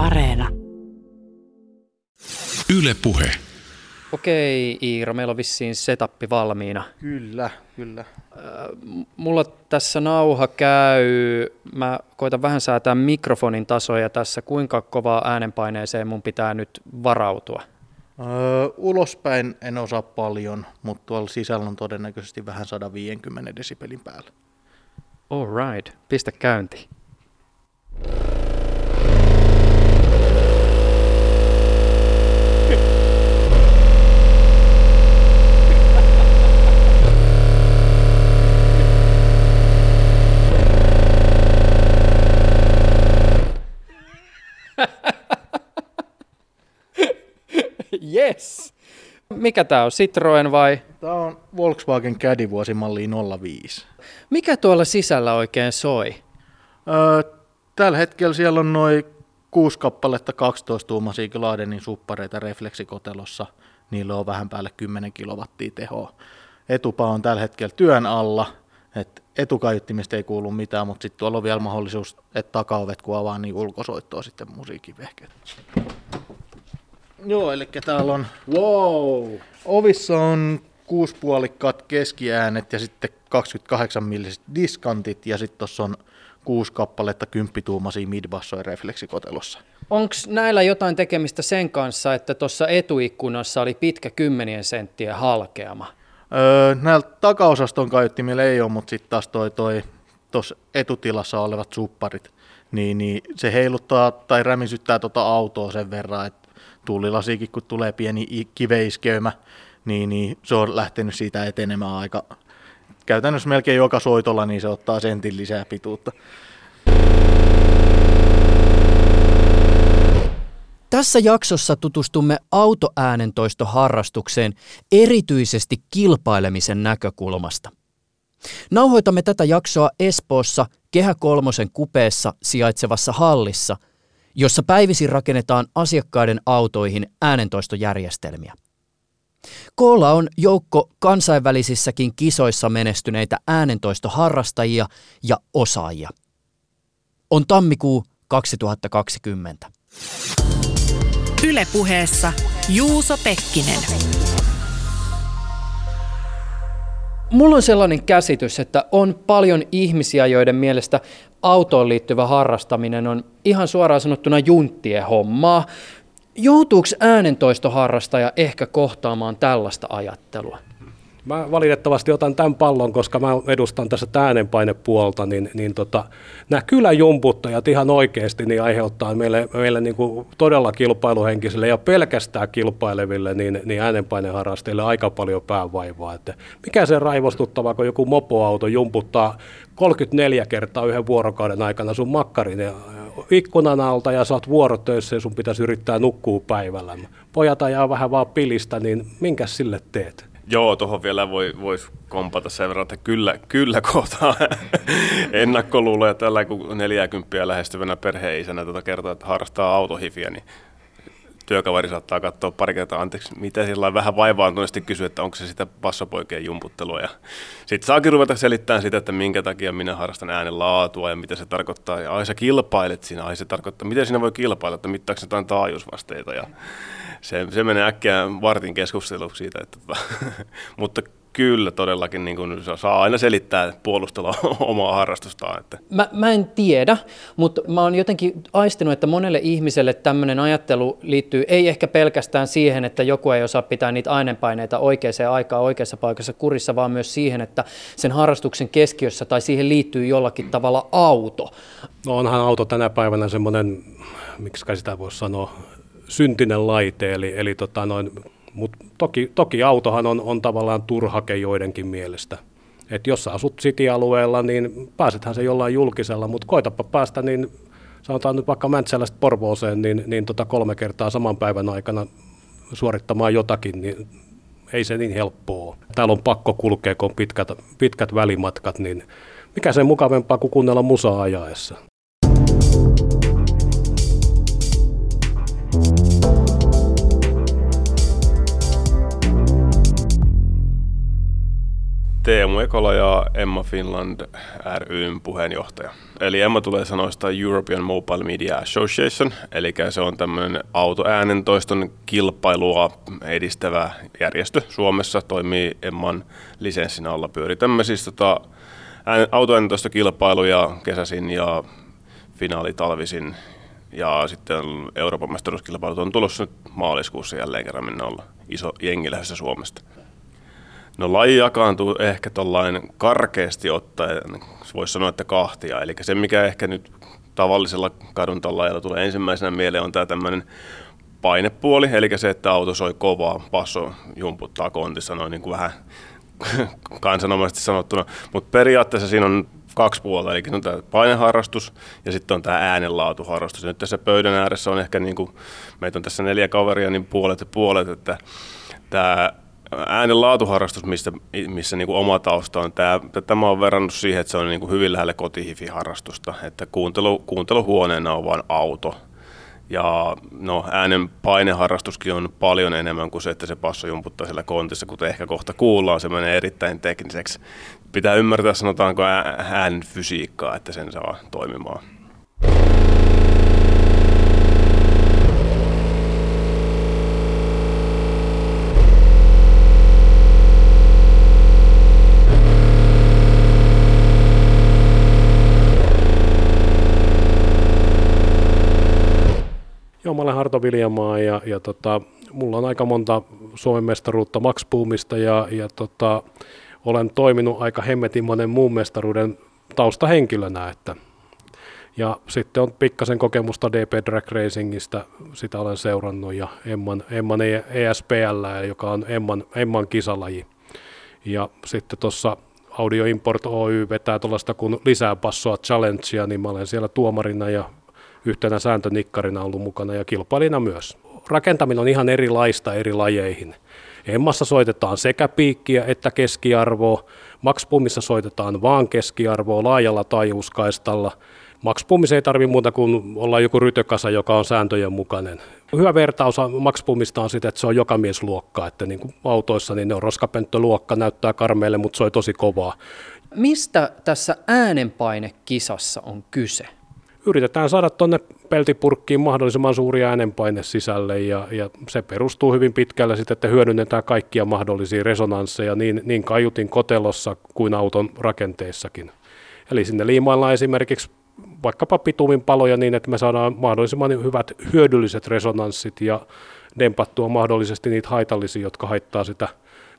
Areena. Yle Puhe. Okei, Iiro, meillä on vissiin setappi valmiina. Kyllä, kyllä. Mulla tässä nauha käy. Mä koitan vähän säätää mikrofonin tasoja tässä. Kuinka kovaa äänenpaineeseen mun pitää nyt varautua? Öö, ulospäin en osaa paljon, mutta tuolla sisällä on todennäköisesti vähän 150 desibelin päällä. All right, pistä käynti. Yes! Mikä tää on, Citroen vai? Tämä on Volkswagen Caddy vuosimalli 05. Mikä tuolla sisällä oikein soi? Öö, tällä hetkellä siellä on noin kuusi kappaletta 12-tuumaisia Gladenin suppareita refleksikotelossa. Niillä on vähän päälle 10 kilowattia tehoa. Etupa on tällä hetkellä työn alla, että etukaiuttimista ei kuulu mitään, mutta sitten tuolla on vielä mahdollisuus, että takaovet kun avaa, niin ulkosoittoa sitten musiikkivehkeet. Joo, eli täällä on Wow! Ovissa on kuuspuolikkaat keskiäänet ja sitten 28 milliset diskantit ja sitten tuossa on kuusi kappaletta kymppituumaisia midbassoja refleksikotelossa. Onko näillä jotain tekemistä sen kanssa, että tuossa etuikkunassa oli pitkä kymmenien senttien halkeama? Öö, näillä takaosaston kaiuttimilla ei ole, mutta sitten taas toi, toi tuossa etutilassa olevat supparit, niin, niin se heiluttaa tai rämisyttää tuota autoa sen verran, että tuulilasikin kun tulee pieni kiveiskeymä, niin, niin se on lähtenyt siitä etenemään aika käytännössä melkein joka soitolla, niin se ottaa sentin lisää pituutta. Tässä jaksossa tutustumme autoäänentoistoharrastukseen erityisesti kilpailemisen näkökulmasta. Nauhoitamme tätä jaksoa Espoossa Kehä Kolmosen kupeessa sijaitsevassa hallissa, jossa päivisin rakennetaan asiakkaiden autoihin äänentoistojärjestelmiä. Koolla on joukko kansainvälisissäkin kisoissa menestyneitä äänentoistoharrastajia ja osaajia. On tammikuu 2020. Yle Puheessa Juuso Pekkinen. Mulla on sellainen käsitys, että on paljon ihmisiä, joiden mielestä autoon liittyvä harrastaminen on ihan suoraan sanottuna junttien hommaa. Joutuuko äänentoistoharrastaja ehkä kohtaamaan tällaista ajattelua? Mä valitettavasti otan tämän pallon, koska mä edustan tässä äänenpainepuolta, niin, niin tota, nämä kyläjumputtajat ihan oikeasti niin aiheuttaa meille, meille niin kuin todella kilpailuhenkisille ja pelkästään kilpaileville niin, niin äänenpaineharrastajille aika paljon päävaivaa. Että mikä se raivostuttava, kun joku mopoauto jumputtaa 34 kertaa yhden vuorokauden aikana sun makkarin ja ikkunan alta ja oot vuorotöissä ja sun pitäisi yrittää nukkua päivällä. Pojat ajaa vähän vaan pilistä, niin minkä sille teet? Joo, tuohon vielä voi, voisi kompata sen verran, että kyllä, kyllä kohtaa ennakkoluuloja tällä, kun 40 lähestyvänä perheisänä tuota kertoo, että harrastaa autohifiä, niin työkaveri saattaa katsoa pari kertaa, anteeksi, mitä sillä vähän vaivaantuneesti kysyä, että onko se sitä passapoikien jumputtelua. Sitten saakin ruveta selittämään sitä, että minkä takia minä harrastan äänen laatua ja mitä se tarkoittaa. Ja ai sä kilpailet siinä, ai se tarkoittaa, miten sinä voi kilpailla, että mittaako jotain taajuusvasteita. Ja se, se menee äkkiä vartin keskusteluksi siitä, että, tota, mutta kyllä todellakin niin kun saa aina selittää puolustella omaa harrastustaan. Että. Mä, mä en tiedä, mutta mä oon jotenkin aistinut, että monelle ihmiselle tämmöinen ajattelu liittyy ei ehkä pelkästään siihen, että joku ei osaa pitää niitä aineenpaineita oikeaan aikaan oikeassa paikassa kurissa, vaan myös siihen, että sen harrastuksen keskiössä tai siihen liittyy jollakin tavalla auto. No onhan auto tänä päivänä semmoinen, miksi sitä voisi sanoa, syntinen laite, eli, eli tota noin, mutta toki, toki autohan on, on tavallaan turhake joidenkin mielestä. Et jos sä asut city-alueella, niin pääsethän se jollain julkisella, mutta koitapa päästä, niin sanotaan nyt vaikka Mäntsälästä Porvooseen, niin, niin tota kolme kertaa saman päivän aikana suorittamaan jotakin, niin ei se niin helppoa. Täällä on pakko kulkea, kun on pitkät, pitkät välimatkat, niin mikä se mukavempaa kuin kuunnella musaa ajaessa. Teemu Ekola ja Emma Finland ryn puheenjohtaja. Eli Emma tulee sanoista European Mobile Media Association, eli se on tämmöinen autoäänentoiston kilpailua edistävä järjestö Suomessa, toimii Emman lisenssin alla, pyöritämme siis tota, autoäänentoistokilpailuja kesäisin ja finaalitalvisin ja sitten Euroopan mestaruuskilpailut on tulossa nyt maaliskuussa jälleen kerran, minne olla iso jengi lähdössä Suomesta. No laji jakaantuu ehkä tuollain karkeasti ottaen, voisi sanoa, että kahtia. Eli se, mikä ehkä nyt tavallisella kadun lajilla tulee ensimmäisenä mieleen, on tämä tämmöinen painepuoli, eli se, että auto soi kovaa, passo jumputtaa kontissa noin niin kuin vähän kansanomaisesti sanottuna. Mutta periaatteessa siinä on kaksi puolta, eli on tämä paineharrastus ja sitten on tämä äänenlaatuharrastus. Nyt tässä pöydän ääressä on ehkä, niin kuin, meitä on tässä neljä kaveria, niin puolet ja puolet, että tämä äänenlaatuharrastus, missä, missä niin kuin oma tausta on, tämä, tämä on verrannut siihen, että se on niin kuin hyvin lähellä kotihifi-harrastusta, että kuuntelu, kuunteluhuoneena on vain auto. Ja no, äänen paineharrastuskin on paljon enemmän kuin se, että se passo jumputtaa siellä kontissa, kuten ehkä kohta kuullaan, se menee erittäin tekniseksi. Pitää ymmärtää, sanotaanko äänen fysiikkaa, että sen saa toimimaan. Olen Harto Viljamaa ja, ja tota, mulla on aika monta Suomen mestaruutta Max Boomista ja, ja tota, olen toiminut aika hemmetin monen muun mestaruuden taustahenkilönä, että ja sitten on pikkasen kokemusta DP Drag Racingista, sitä olen seurannut, ja Emman, Emman ESPL, joka on Emman, Emman kisalaji. Ja sitten tuossa Audio Import Oy vetää tuollaista kuin lisää passoa challengea, niin mä olen siellä tuomarina ja yhtenä sääntönikkarina ollut mukana ja kilpailina myös. Rakentaminen on ihan erilaista eri lajeihin. Emmassa soitetaan sekä piikkiä että keskiarvoa, Maxpumissa soitetaan vaan keskiarvoa laajalla taajuuskaistalla. Maxpumissa ei tarvitse muuta kuin olla joku rytökasa, joka on sääntöjen mukainen. Hyvä vertaus Maxpumista on sitä, että se on joka miesluokka, että niin kuin autoissa niin ne on roskapönttöluokka, näyttää karmeille, mutta soi tosi kovaa. Mistä tässä äänenpainekisassa on kyse? Yritetään saada tuonne peltipurkkiin mahdollisimman suuri äänenpaine sisälle ja, ja se perustuu hyvin pitkälle sitten, että hyödynnetään kaikkia mahdollisia resonansseja niin, niin kaiutin kotelossa kuin auton rakenteessakin. Eli sinne liimaillaan esimerkiksi vaikkapa pitumin paloja niin, että me saadaan mahdollisimman hyvät hyödylliset resonanssit ja dempattua mahdollisesti niitä haitallisia, jotka haittaa sitä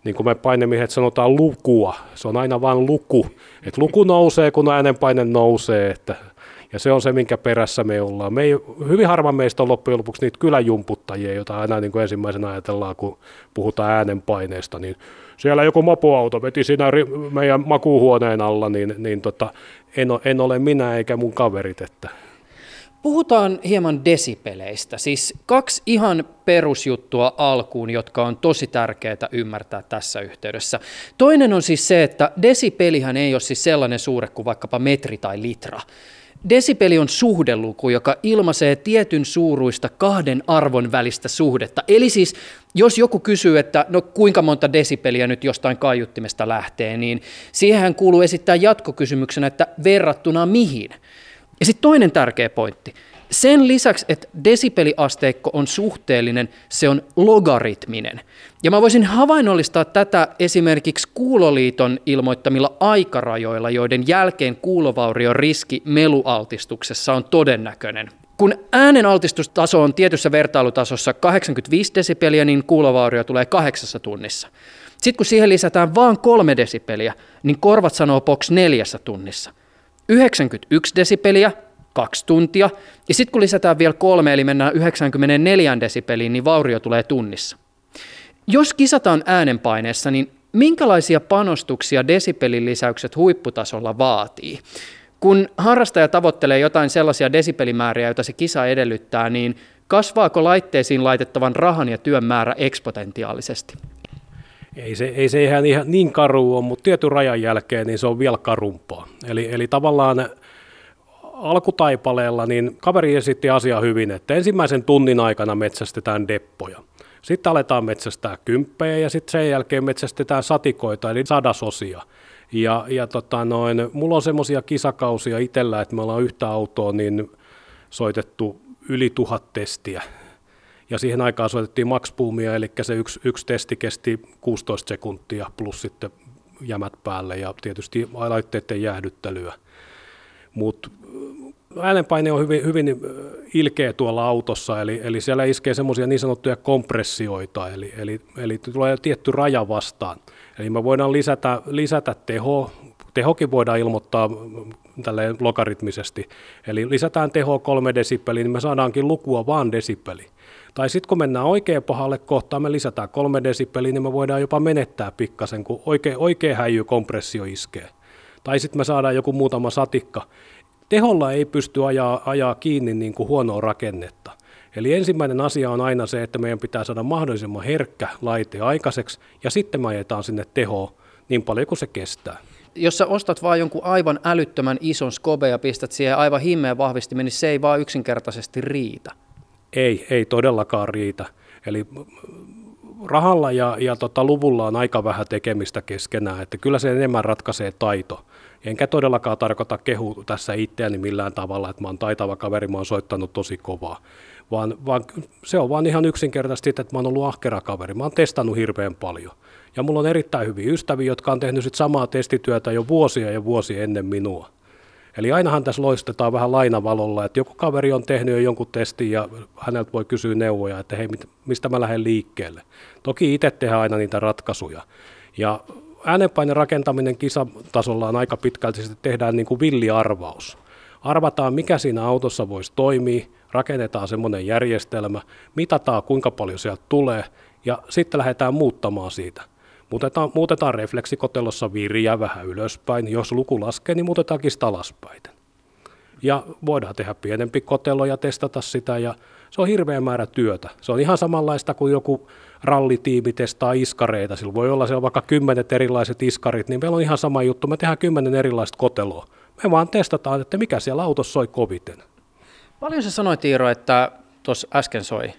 niin kuin me painemiehet sanotaan lukua, se on aina vain luku, että luku nousee, kun äänenpaine nousee, että ja se on se, minkä perässä me ollaan. Me ei, hyvin harva meistä on loppujen lopuksi niitä kyläjumputtajia, joita aina niin kuin ensimmäisenä ajatellaan, kun puhutaan äänenpaineesta, niin siellä joku mopoauto veti siinä meidän makuuhuoneen alla, niin, niin tota, en, en ole minä eikä mun kaverit. Että. Puhutaan hieman desipeleistä, siis kaksi ihan perusjuttua alkuun, jotka on tosi tärkeää ymmärtää tässä yhteydessä. Toinen on siis se, että desipelihän ei ole siis sellainen suure kuin vaikkapa metri tai litra. Desipeli on suhdeluku, joka ilmaisee tietyn suuruista kahden arvon välistä suhdetta. Eli siis, jos joku kysyy, että no kuinka monta desipeliä nyt jostain kaiuttimesta lähtee, niin siihen kuuluu esittää jatkokysymyksenä, että verrattuna mihin. Ja sitten toinen tärkeä pointti. Sen lisäksi, että desipeliasteikko on suhteellinen, se on logaritminen. Ja mä voisin havainnollistaa tätä esimerkiksi Kuuloliiton ilmoittamilla aikarajoilla, joiden jälkeen kuulovaurion riski melualtistuksessa on todennäköinen. Kun äänen altistustaso on tietyssä vertailutasossa 85 desibeliä, niin kuulovaurio tulee kahdeksassa tunnissa. Sitten kun siihen lisätään vain kolme desibeliä, niin korvat sanoo box neljässä tunnissa. 91 desibeliä, kaksi tuntia. Ja sitten kun lisätään vielä kolme, eli mennään 94 desibeliin, niin vaurio tulee tunnissa. Jos kisataan äänenpaineessa, niin minkälaisia panostuksia desibelin lisäykset huipputasolla vaatii? Kun harrastaja tavoittelee jotain sellaisia desipelimääriä, joita se kisa edellyttää, niin kasvaako laitteisiin laitettavan rahan ja työn määrä ekspotentiaalisesti? Ei se, ei se ihan, ihan niin karu ole, mutta tietyn rajan jälkeen niin se on vielä karumpaa. Eli, eli tavallaan alkutaipaleella niin kaveri esitti asiaa hyvin, että ensimmäisen tunnin aikana metsästetään deppoja. Sitten aletaan metsästää kymppejä ja sitten sen jälkeen metsästetään satikoita eli sadasosia. Ja, ja tota noin, mulla on semmoisia kisakausia itsellä, että me ollaan yhtä autoa niin soitettu yli tuhat testiä. Ja siihen aikaan soitettiin max eli se yksi, yksi testi kesti 16 sekuntia plus sitten jämät päälle ja tietysti laitteiden jäähdyttelyä. Mutta äänenpaine on hyvin, hyvin ilkeä tuolla autossa, eli, eli siellä iskee semmoisia niin sanottuja kompressioita, eli, eli, eli tulee tietty raja vastaan. Eli me voidaan lisätä, lisätä teho, tehokin voidaan ilmoittaa tälleen logaritmisesti. Eli lisätään teho kolme desibeliä, niin me saadaankin lukua vaan desibeli. Tai sitten kun mennään oikein pahalle kohtaan, me lisätään kolme desibeliä, niin me voidaan jopa menettää pikkasen, kun oikein, oikein häijy kompressio iskee. Tai sitten me saadaan joku muutama satikka. Teholla ei pysty ajaa, ajaa kiinni niin kuin huonoa rakennetta. Eli ensimmäinen asia on aina se, että meidän pitää saada mahdollisimman herkkä laite aikaiseksi, ja sitten me ajetaan sinne tehoa niin paljon kuin se kestää. Jos sä ostat vaan jonkun aivan älyttömän ison skobe ja pistät siihen aivan himmeen vahvistimen, niin se ei vaan yksinkertaisesti riitä. Ei, ei todellakaan riitä. Eli rahalla ja, ja tota, luvulla on aika vähän tekemistä keskenään, että kyllä se enemmän ratkaisee taito. Enkä todellakaan tarkoita kehu tässä itseäni millään tavalla, että mä oon taitava kaveri, mä oon soittanut tosi kovaa. Vaan, vaan se on vaan ihan yksinkertaisesti, että mä oon ollut ahkera kaveri. Mä oon testannut hirveän paljon. Ja mulla on erittäin hyviä ystäviä, jotka on tehnyt sit samaa testityötä jo vuosia ja vuosia ennen minua. Eli ainahan tässä loistetaan vähän lainavalolla, että joku kaveri on tehnyt jo jonkun testin ja häneltä voi kysyä neuvoja, että hei, mistä mä lähden liikkeelle. Toki itse tehdään aina niitä ratkaisuja. Ja äänenpainen rakentaminen kisatasolla on aika pitkälti, että tehdään niin kuin villiarvaus. Arvataan, mikä siinä autossa voisi toimia, rakennetaan semmoinen järjestelmä, mitataan kuinka paljon sieltä tulee ja sitten lähdetään muuttamaan siitä. Muutetaan, muutetaan refleksikotelossa viriä vähän ylöspäin. Jos luku laskee, niin muutetaankin sitä alaspäin. Ja voidaan tehdä pienempi kotelo ja testata sitä. Ja se on hirveä määrä työtä. Se on ihan samanlaista kuin joku rallitiimi testaa iskareita. Sillä voi olla siellä vaikka kymmenet erilaiset iskarit, niin meillä on ihan sama juttu. Me tehdään kymmenen erilaista koteloa. Me vaan testataan, että mikä siellä autossa soi koviten. Paljon sä sanoit Iiro, että tuossa äsken soi?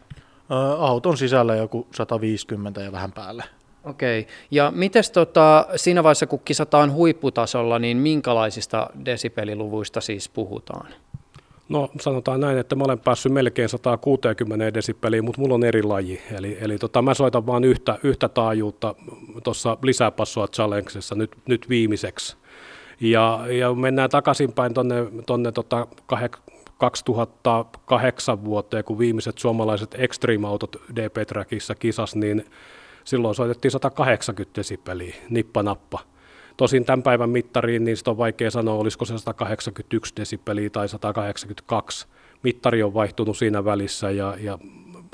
Auton sisällä joku 150 ja vähän päälle. Okei. Ja miten tota, siinä vaiheessa, kun kisataan huipputasolla, niin minkälaisista desibeliluvuista siis puhutaan? No sanotaan näin, että mä olen päässyt melkein 160 desibeliin, mutta mulla on eri laji. Eli, eli tota, mä soitan vain yhtä, yhtä taajuutta tuossa lisäpassoa Challengesessa nyt, nyt viimeiseksi. Ja, ja mennään takaisinpäin tuonne tonne tota 2008 vuoteen, kun viimeiset suomalaiset extreme-autot DP-trackissa kisas, niin silloin soitettiin 180 desibeliä, nippa-nappa. Tosin tämän päivän mittariin niin on vaikea sanoa, olisiko se 181 desibeliä tai 182. Mittari on vaihtunut siinä välissä ja, ja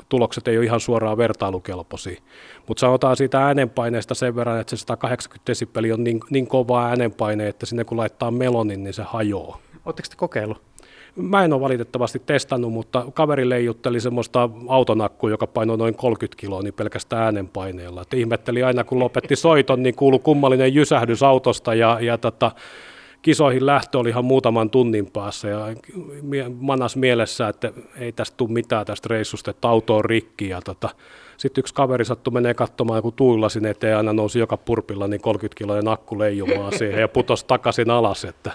tulokset ei ole ihan suoraan vertailukelpoisia. Mutta sanotaan siitä äänenpaineesta sen verran, että se 180 desibeliä on niin, niin kova äänenpaine, että sinne kun laittaa melonin, niin se hajoaa. Oletteko te kokeillut? Mä en ole valitettavasti testannut, mutta kaveri leijutteli semmoista autonakkua, joka painoi noin 30 kiloa, niin pelkästään äänenpaineella. Et ihmetteli aina, kun lopetti soiton, niin kuului kummallinen jysähdys autosta ja, ja tota, kisoihin lähtö oli ihan muutaman tunnin päässä ja manas mielessä, että ei tästä tule mitään tästä reissusta, että auto on rikki ja tota, sitten yksi kaveri sattui menee katsomaan, kun tuilasin eteen aina nousi joka purpilla niin 30 kiloinen akku leijumaan siihen ja putosi takaisin alas, että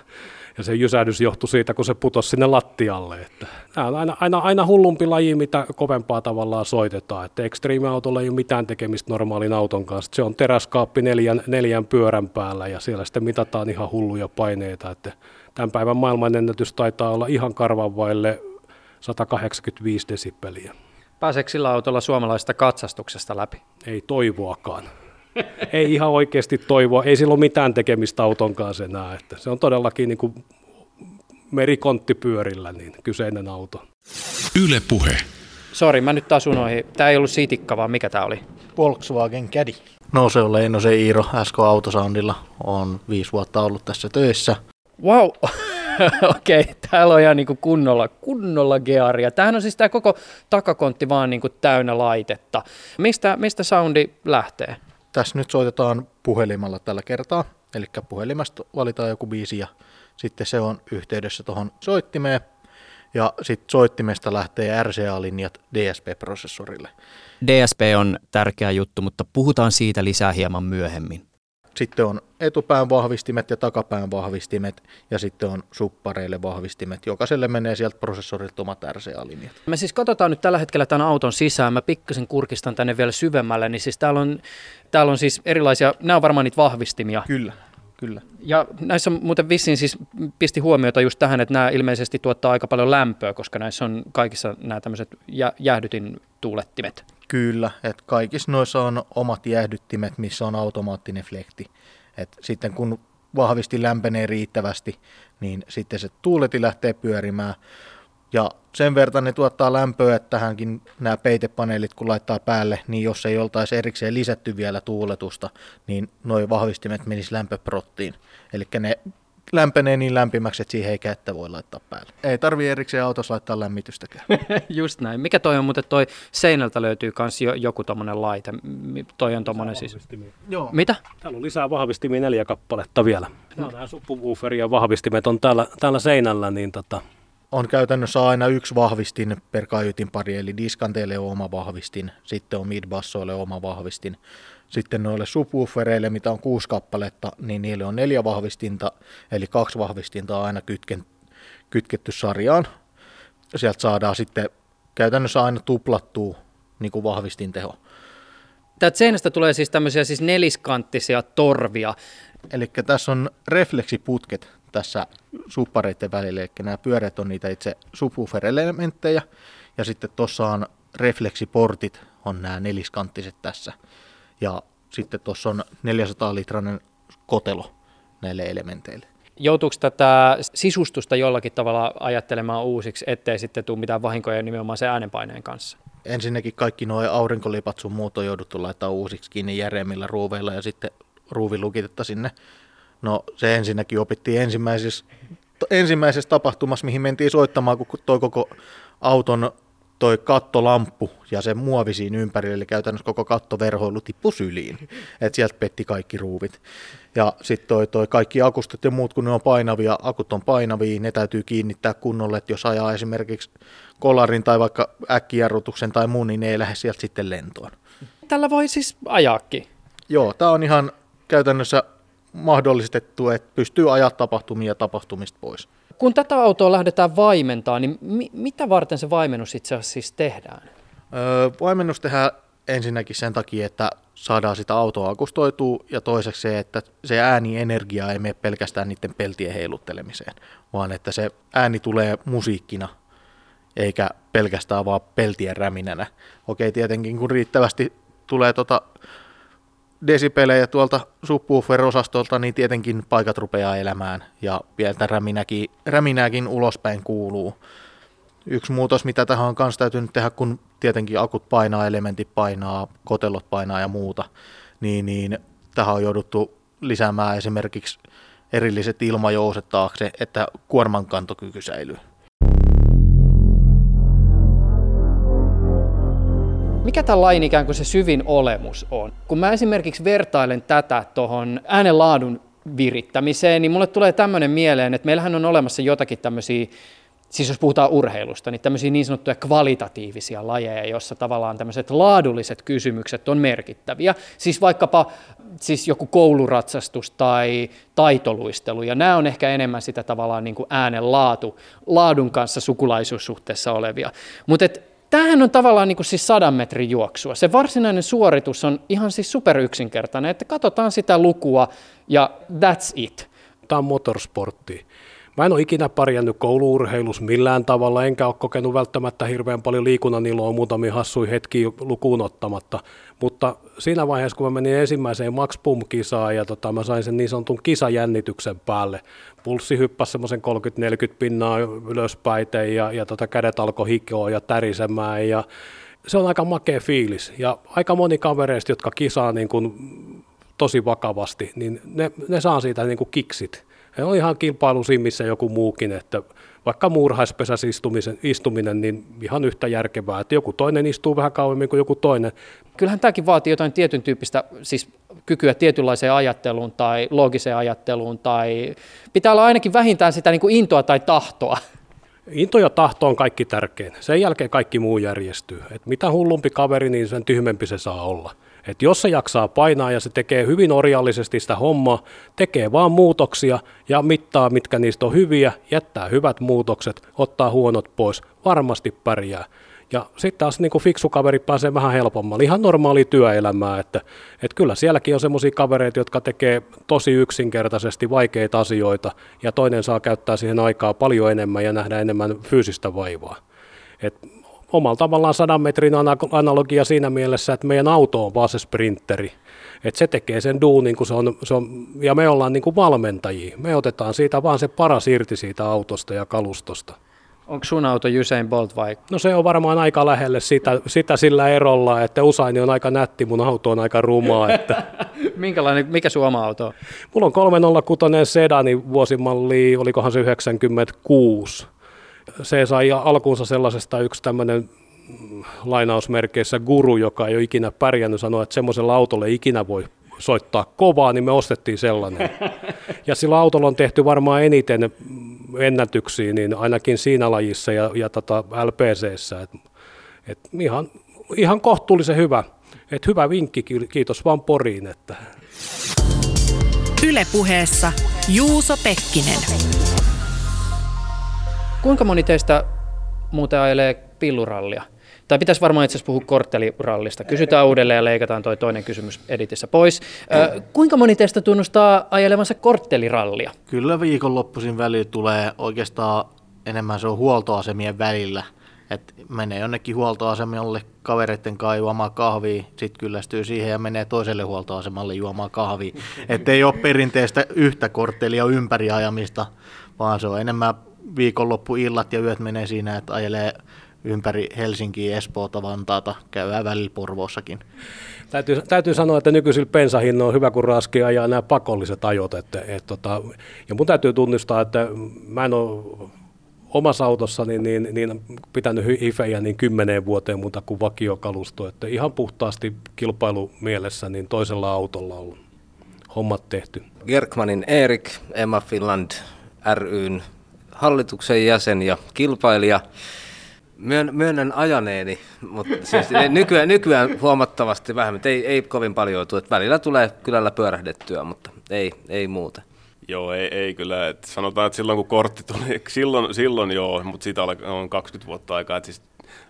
ja se jysähdys johtui siitä, kun se putosi sinne lattialle. Että tämä on aina, aina, aina hullumpi laji, mitä kovempaa tavallaan soitetaan. Että extreme-autolla ei ole mitään tekemistä normaalin auton kanssa. Se on teräskaappi neljän, neljän pyörän päällä ja siellä sitten mitataan ihan hulluja paineita. Että tämän päivän maailmanennätys taitaa olla ihan karvan vaille 185 desibeliä. Pääseekö sillä autolla suomalaisesta katsastuksesta läpi? Ei toivoakaan ei ihan oikeasti toivoa, ei sillä ole mitään tekemistä auton kanssa enää, että se on todellakin niin kuin merikonttipyörillä niin kyseinen auto. Yle Puhe. Sori, mä nyt taas unoihin. Tämä ei ollut sitikka, vaan mikä tämä oli? Volkswagen Caddy. No se on Leino se Iiro SK Autosoundilla. On viisi vuotta ollut tässä töissä. Wow, okei, okay, täällä on ihan niin kuin kunnolla, kunnolla gearia. Tämähän on siis tämä koko takakontti vaan niin kuin täynnä laitetta. Mistä, mistä soundi lähtee? Tässä nyt soitetaan puhelimella tällä kertaa, eli puhelimesta valitaan joku biisi ja sitten se on yhteydessä tuohon soittimeen ja sitten soittimesta lähtee RCA-linjat DSP-prosessorille. DSP on tärkeä juttu, mutta puhutaan siitä lisää hieman myöhemmin. Sitten on etupään vahvistimet ja takapään vahvistimet ja sitten on suppareille vahvistimet. Jokaiselle menee sieltä prosessorilta omat RCA-linjat. Me siis katsotaan nyt tällä hetkellä tämän auton sisään. Mä pikkasen kurkistan tänne vielä syvemmälle, niin siis täällä on, täällä on siis erilaisia, nämä on varmaan niitä vahvistimia. Kyllä, kyllä. Ja näissä on muuten vissiin siis pisti huomiota just tähän, että nämä ilmeisesti tuottaa aika paljon lämpöä, koska näissä on kaikissa nämä tämmöiset jä, jäähdytin tuulettimet. Kyllä, että kaikissa noissa on omat jäähdyttimet, missä on automaattinen flekti. Et sitten kun vahvisti lämpenee riittävästi, niin sitten se tuuleti lähtee pyörimään. Ja sen verran ne tuottaa lämpöä, että tähänkin nämä peitepaneelit kun laittaa päälle, niin jos ei oltaisi erikseen lisätty vielä tuuletusta, niin nuo vahvistimet menis lämpöprottiin. Eli ne lämpenee niin lämpimäksi, että siihen ei kättä voi laittaa päälle. Ei tarvii erikseen autossa laittaa lämmitystäkään. Just näin. Mikä toi on, mutta toi seinältä löytyy myös joku tommonen laite. Toi on tommonen siis. Joo. Mitä? Täällä on lisää vahvistimia neljä kappaletta vielä. Nämä, nämä subwooferin vahvistimet on täällä, täällä seinällä, niin tota, on käytännössä aina yksi vahvistin per kaiutin pari, eli diskanteille on oma vahvistin, sitten on midbassoille oma vahvistin, sitten noille subwoofereille, mitä on kuusi kappaletta, niin niille on neljä vahvistinta, eli kaksi vahvistinta on aina kytken, kytketty sarjaan. Sieltä saadaan sitten käytännössä aina tuplattua niin kuin vahvistin teho. Tätä seinästä tulee siis tämmöisiä siis neliskanttisia torvia. Eli tässä on refleksiputket tässä suppareiden välillä, eli nämä pyörät on niitä itse subwoofer-elementtejä, ja sitten tuossa on refleksiportit, on nämä neliskanttiset tässä, ja sitten tuossa on 400 litrainen kotelo näille elementeille. Joutuuko tätä sisustusta jollakin tavalla ajattelemaan uusiksi, ettei sitten tule mitään vahinkoja nimenomaan sen äänenpaineen kanssa? Ensinnäkin kaikki nuo aurinkolipat sun muut on jouduttu laittaa uusiksi kiinni järeämmillä ruuveilla ja sitten ruuvilukitetta sinne. No se ensinnäkin opittiin ensimmäisessä, ensimmäisessä tapahtumassa, mihin mentiin soittamaan, kun toi koko auton toi kattolamppu ja se muovi siinä ympärillä, eli käytännössä koko kattoverhoilu tippui syliin, että sieltä petti kaikki ruuvit. Ja sitten toi, toi kaikki akustot ja muut, kun ne on painavia, akut on painavia, ne täytyy kiinnittää kunnolle, että jos ajaa esimerkiksi kolarin tai vaikka äkkijarrutuksen tai muun, niin ne ei lähde sieltä sitten lentoon. Tällä voi siis ajaakin. Joo, tämä on ihan käytännössä mahdollistettu, että pystyy ajaa tapahtumia tapahtumista pois. Kun tätä autoa lähdetään vaimentaa, niin mi- mitä varten se vaimennus itse asiassa siis tehdään? Öö, vaimennus tehdään ensinnäkin sen takia, että saadaan sitä autoa akustoitua ja toiseksi se, että se äänienergia ei mene pelkästään niiden peltien heiluttelemiseen, vaan että se ääni tulee musiikkina eikä pelkästään vaan peltien räminänä. Okei, tietenkin kun riittävästi tulee tota desipelejä tuolta subwoofer-osastolta, niin tietenkin paikat rupeaa elämään ja pientä räminäkin, räminääkin ulospäin kuuluu. Yksi muutos, mitä tähän on kanssa täytynyt tehdä, kun tietenkin akut painaa, elementit painaa, kotelot painaa ja muuta, niin, niin tähän on jouduttu lisäämään esimerkiksi erilliset ilmajouset taakse, että kuorman kantokyky säilyy. Mikä tämän lain ikään kuin se syvin olemus on? Kun mä esimerkiksi vertailen tätä tuohon äänenlaadun virittämiseen, niin mulle tulee tämmöinen mieleen, että meillähän on olemassa jotakin tämmöisiä siis jos puhutaan urheilusta, niin tämmöisiä niin sanottuja kvalitatiivisia lajeja, joissa tavallaan tämmöiset laadulliset kysymykset on merkittäviä. Siis vaikkapa siis joku kouluratsastus tai taitoluistelu, ja nämä on ehkä enemmän sitä tavallaan niin kuin äänen laatu, laadun kanssa sukulaisuussuhteessa olevia. Mutta Tämähän on tavallaan niin kuin siis sadan metrin juoksua. Se varsinainen suoritus on ihan siis super yksinkertainen, että katsotaan sitä lukua ja that's it. Tämä on motorsportti. Mä en ole ikinä pärjännyt kouluurheilus millään tavalla, enkä ole kokenut välttämättä hirveän paljon liikunnan iloa muutamia hassuja hetkiä lukuun ottamatta. Mutta siinä vaiheessa, kun mä menin ensimmäiseen Max Pum-kisaan ja tota, mä sain sen niin sanotun kisajännityksen päälle, pulssi hyppäsi semmoisen 30-40 pinnaa ylöspäin ja, ja tota, kädet alkoi hikoa ja tärisemään ja se on aika makea fiilis. Ja aika moni kavereista, jotka kisaa niin kuin tosi vakavasti, niin ne, ne saa siitä niin kuin kiksit he on ihan kilpailu siinä, missä joku muukin, että vaikka muurhaispesässä istuminen, istuminen, niin ihan yhtä järkevää, että joku toinen istuu vähän kauemmin kuin joku toinen. Kyllähän tämäkin vaatii jotain tietyn tyyppistä, siis kykyä tietynlaiseen ajatteluun tai loogiseen ajatteluun, tai pitää olla ainakin vähintään sitä niin kuin intoa tai tahtoa. Into ja tahto on kaikki tärkein. Sen jälkeen kaikki muu järjestyy. Et mitä hullumpi kaveri, niin sen tyhmempi se saa olla. Et jos se jaksaa painaa ja se tekee hyvin orjallisesti sitä hommaa, tekee vaan muutoksia ja mittaa, mitkä niistä on hyviä, jättää hyvät muutokset, ottaa huonot pois, varmasti pärjää. Ja sitten taas niin fiksu kaveri pääsee vähän helpommalle, ihan normaali työelämää, että, että kyllä sielläkin on semmoisia kavereita, jotka tekee tosi yksinkertaisesti vaikeita asioita, ja toinen saa käyttää siihen aikaa paljon enemmän ja nähdä enemmän fyysistä vaivaa. Et omalla tavallaan sadan metrin analogia siinä mielessä, että meidän auto on vaan se sprinteri. Että se tekee sen duunin, kun se on, se on, ja me ollaan niin kuin valmentajia. Me otetaan siitä vaan se paras irti siitä autosta ja kalustosta. Onko sun auto Usain Bolt vai? No se on varmaan aika lähelle sitä, sitä sillä erolla, että Usaini on aika nätti, mun auto on aika rumaa. Että... Minkälainen, mikä sun oma auto on? Mulla on 306 sedani vuosimalli, olikohan se 96. Se sai alkuunsa sellaisesta yksi tämmöinen lainausmerkeissä guru, joka ei ole ikinä pärjännyt, sanoa, että semmoisella autolla ikinä voi soittaa kovaa, niin me ostettiin sellainen. Ja sillä autolla on tehty varmaan eniten ennätyksiä, niin ainakin siinä lajissa ja, ja tota LPCssä. Et, et ihan, ihan kohtuullisen hyvä. Et hyvä vinkki, kiitos vaan Poriin. Että. Ylepuheessa Juuso Pekkinen. Kuinka moni teistä muuten ajelee pillurallia? Tai pitäisi varmaan itse asiassa puhua korttelirallista. Kysytään uudelleen ja leikataan toi toinen kysymys editissä pois. Ö, kuinka moni teistä tunnustaa ajelevansa korttelirallia? Kyllä viikonloppuisin välillä tulee oikeastaan enemmän se on huoltoasemien välillä. Et menee jonnekin huoltoasemalle kavereiden kanssa juomaan kahvia, sitten kyllästyy siihen ja menee toiselle huoltoasemalle juomaan kahvia. Että ei ole perinteistä yhtä korttelia ympäri ajamista, vaan se on enemmän viikonloppuillat ja yöt menee siinä, että ajelee ympäri Helsinkiä, Espoota, Vantaata, käydään välillä Porvoossakin. Täytyy, täytyy sanoa, että nykyisillä pensahinnoilla on hyvä kuin raskia ja nämä pakolliset ajot. Että, et, tota, ja mun täytyy tunnistaa, että mä en ole omassa autossa niin, niin, niin pitänyt hifejä niin kymmeneen vuoteen muuta kuin vakiokalusto. Että ihan puhtaasti kilpailumielessä niin toisella autolla on hommat tehty. Gerkmanin Erik, Emma Finland ryn hallituksen jäsen ja kilpailija. Myön, myönnän ajaneeni, mutta siis nykyään, nykyään huomattavasti vähemmän. Ei, ei kovin paljon tule. Välillä tulee kylällä pyörähdettyä, mutta ei, ei muuta. Joo, ei, ei kyllä. Et sanotaan, että silloin kun kortti tuli, silloin, silloin joo, mutta siitä on 20 vuotta aikaa. Et siis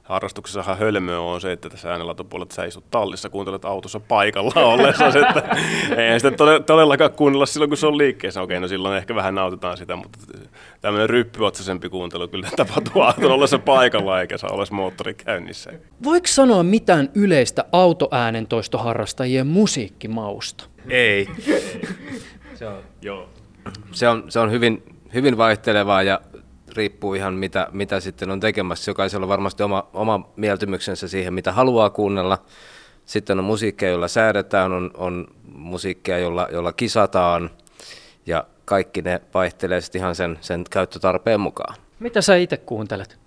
harrastuksessahan hölmöä on se, että tässä äänenlaatupuolella sä istut tallissa, kuuntelet autossa paikalla ollessa, että ei sitä todellakaan kuunnella silloin, kun se on liikkeessä. Okei, no silloin ehkä vähän nautitaan sitä, mutta tämmöinen ryppyotsasempi kuuntelu kyllä tapahtuu auton ollessa paikalla, eikä saa olla moottori käynnissä. Voiko sanoa mitään yleistä autoäänentoistoharrastajien musiikkimausta? Ei. se on, Joo. Se on, se on hyvin, hyvin vaihtelevaa ja riippuu ihan mitä, mitä sitten on tekemässä. Jokaisella on varmasti oma, oma mieltymyksensä siihen, mitä haluaa kuunnella. Sitten on musiikkia, jolla säädetään, on, on musiikkia, jolla, jolla kisataan ja kaikki ne vaihtelee sitten ihan sen, sen käyttötarpeen mukaan. Mitä sä itse kuuntelet?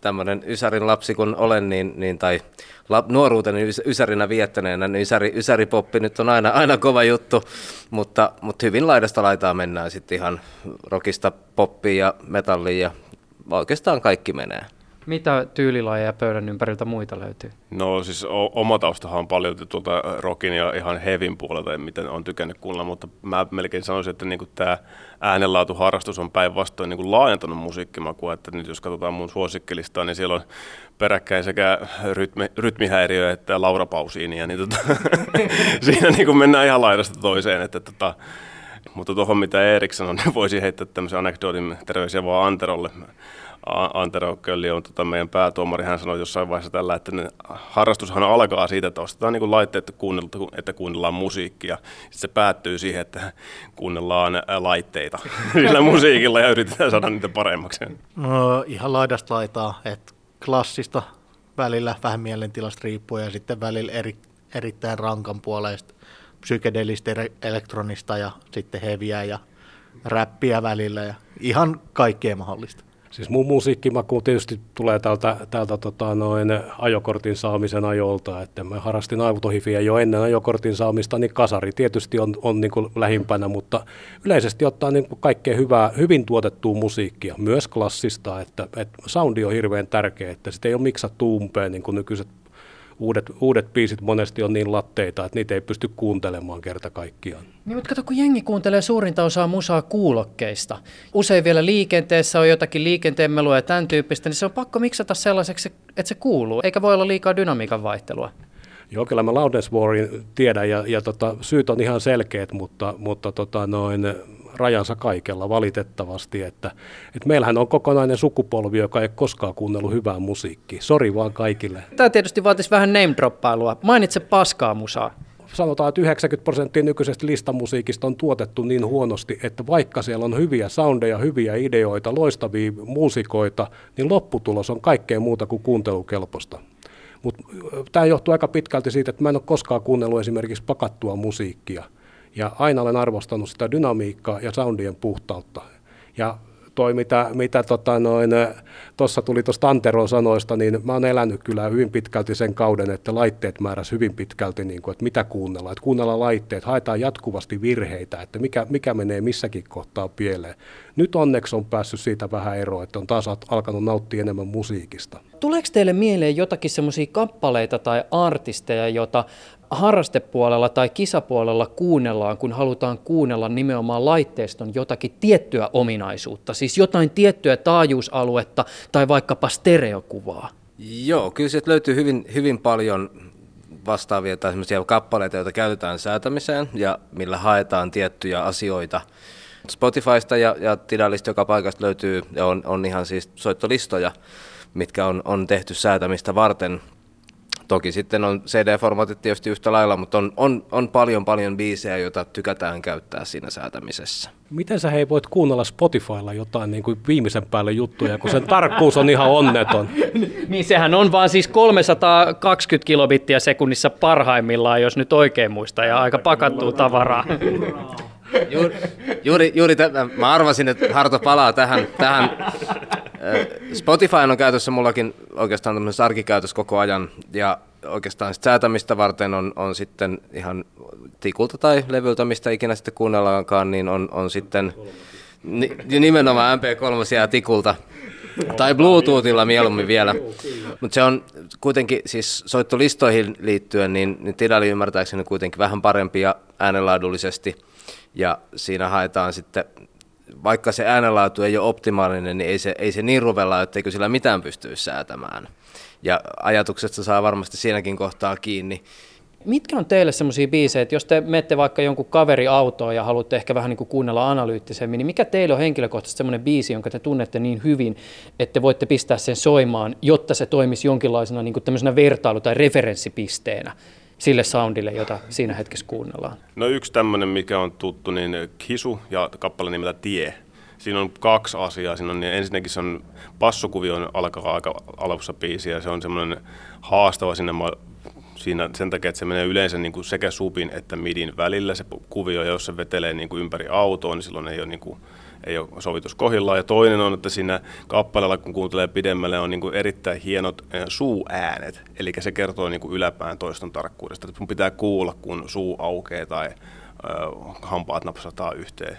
Tämmöinen Ysärin lapsi kun olen, niin, niin tai lap, nuoruuteni Ysärinä viettäneenä, niin Ysäri, Ysäripoppi nyt on aina, aina kova juttu, mutta, mutta hyvin laidasta laitaa mennään sitten ihan rockista poppiin ja metalliin ja oikeastaan kaikki menee. Mitä tyylilajeja pöydän ympäriltä muita löytyy? No siis o- oma taustahan on paljon tuolta rockin ja ihan hevin puolelta, miten on tykännyt kuulla, mutta mä melkein sanoisin, että niinku tämä äänenlaatuharrastus on päinvastoin niinku laajentanut musiikkimakua, että nyt jos katsotaan mun suosikkelistaa, niin siellä on peräkkäin sekä rytmi, rytmihäiriö että Laura Pausiinia, niin tota, siinä niinku mennään ihan laidasta toiseen, että tota, mutta tuohon mitä Erik sanoi, niin voisi heittää tämmöisen anekdootin terveisiä vaan Anterolle. Antero Kölli on tota meidän päätuomari, hän sanoi jossain vaiheessa tällä, että ne, harrastushan alkaa siitä, että ostetaan niin laitteet, että että kuunnellaan musiikkia. Sitten se päättyy siihen, että kuunnellaan laitteita sillä musiikilla ja yritetään saada niitä paremmaksi. No, ihan laidasta laitaa, että klassista välillä vähän mielentilasta riippuen ja sitten välillä eri, erittäin rankan puoleista psykedelistä elektronista ja sitten heviä ja räppiä välillä ja ihan kaikkea mahdollista. Siis mun musiikkimaku tietysti tulee täältä, täältä tota, noin ajokortin saamisen ajolta, että mä harrastin autohifiä jo ennen ajokortin saamista, niin kasari tietysti on, on niin kuin lähimpänä, mutta yleisesti ottaa niin kuin kaikkea hyvää, hyvin tuotettua musiikkia, myös klassista, että, että soundi on hirveän tärkeä, että sitä ei ole miksattu umpeen niin kuin nykyiset uudet, uudet biisit monesti on niin latteita, että niitä ei pysty kuuntelemaan kerta kaikkiaan. Niin, mutta kato, kun jengi kuuntelee suurinta osaa musaa kuulokkeista, usein vielä liikenteessä on jotakin liikenteen melua ja tämän tyyppistä, niin se on pakko miksata sellaiseksi, että se kuuluu, eikä voi olla liikaa dynamiikan vaihtelua. Joo, kyllä mä Loudness Warin tiedän ja, ja tota, syyt on ihan selkeät, mutta, mutta tota, noin, rajansa kaikella valitettavasti. Että, että meillähän on kokonainen sukupolvi, joka ei koskaan kuunnellut hyvää musiikkia. Sori vaan kaikille. Tämä tietysti vaatisi vähän name-droppailua. Mainitse paskaa musaa sanotaan, että 90 prosenttia nykyisestä listamusiikista on tuotettu niin huonosti, että vaikka siellä on hyviä soundeja, hyviä ideoita, loistavia muusikoita, niin lopputulos on kaikkea muuta kuin kuuntelukelpoista. Mutta tämä johtuu aika pitkälti siitä, että mä en ole koskaan kuunnellut esimerkiksi pakattua musiikkia. Ja aina olen arvostanut sitä dynamiikkaa ja soundien puhtautta. Ja toi, mitä, mitä tota noin, tuossa tuli tuosta Anteron sanoista, niin mä oon elänyt kyllä hyvin pitkälti sen kauden, että laitteet määräs hyvin pitkälti, niin kuin, että mitä kuunnella. Että kuunnella laitteet, haetaan jatkuvasti virheitä, että mikä, mikä menee missäkin kohtaa pieleen. Nyt onneksi on päässyt siitä vähän eroa, että on taas alkanut nauttia enemmän musiikista. Tuleeko teille mieleen jotakin semmoisia kappaleita tai artisteja, jota harrastepuolella tai kisapuolella kuunnellaan, kun halutaan kuunnella nimenomaan laitteiston jotakin tiettyä ominaisuutta, siis jotain tiettyä taajuusaluetta tai vaikkapa stereokuvaa? Joo, kyllä sieltä löytyy hyvin, hyvin paljon vastaavia tai kappaleita, joita käytetään säätämiseen ja millä haetaan tiettyjä asioita. Spotifysta ja, ja Tidalista joka paikasta löytyy ja on, on ihan siis soittolistoja, mitkä on, on tehty säätämistä varten Toki sitten on CD-formaatit tietysti yhtä lailla, mutta on, on, on paljon paljon biisejä, joita tykätään käyttää siinä säätämisessä. Miten sä hei voit kuunnella Spotifylla jotain niin kuin viimeisen päälle juttuja, kun sen tarkkuus on ihan onneton? niin sehän on vaan siis 320 kilobittiä sekunnissa parhaimmillaan, jos nyt oikein muistaa, ja aika pakattua tavaraa. juuri, juuri, juuri tämän, mä arvasin, että Harto palaa tähän, tähän Spotify on käytössä mullakin oikeastaan tämmöisessä arkikäytössä koko ajan, ja oikeastaan sit säätämistä varten on, on sitten ihan tikulta tai levyltä, mistä ikinä sitten kuunnellaankaan, niin on, on sitten ni, nimenomaan MP3 ja tikulta. Tai Bluetoothilla mieluummin vielä. Mutta se on kuitenkin, siis soittolistoihin liittyen, niin, niin Tidali ymmärtääkseni kuitenkin vähän parempia äänenlaadullisesti. Ja siinä haetaan sitten vaikka se äänenlaatu ei ole optimaalinen, niin ei se, ei se niin ruvella, etteikö sillä mitään pystyisi säätämään. Ja ajatuksesta saa varmasti siinäkin kohtaa kiinni. Mitkä on teille semmoisia biisejä, että jos te menette vaikka jonkun kaveri autoon ja haluatte ehkä vähän niin kuin kuunnella analyyttisemmin, niin mikä teille on henkilökohtaisesti semmoinen biisi, jonka te tunnette niin hyvin, että voitte pistää sen soimaan, jotta se toimisi jonkinlaisena niin kuin tämmöisenä vertailu- tai referenssipisteenä sille soundille, jota siinä hetkessä kuunnellaan. No yksi tämmöinen, mikä on tuttu, niin Kisu ja kappale nimeltä Tie. Siinä on kaksi asiaa. Siinä on, niin ensinnäkin se on passokuvio alkaa aika alussa biisi ja se on semmoinen haastava sinne siinä sen takia, että se menee yleensä niin kuin sekä supin että midin välillä se kuvio, ja jos se vetelee niin kuin ympäri autoa, niin silloin ei ole niin kuin ei ole sovitus kohillaan. Ja toinen on, että siinä kappaleella, kun kuuntelee pidemmälle, on niin kuin erittäin hienot suuäänet. Eli se kertoo niin kuin yläpään toiston tarkkuudesta. Että pitää kuulla, kun suu aukeaa tai hampaat napsataa yhteen.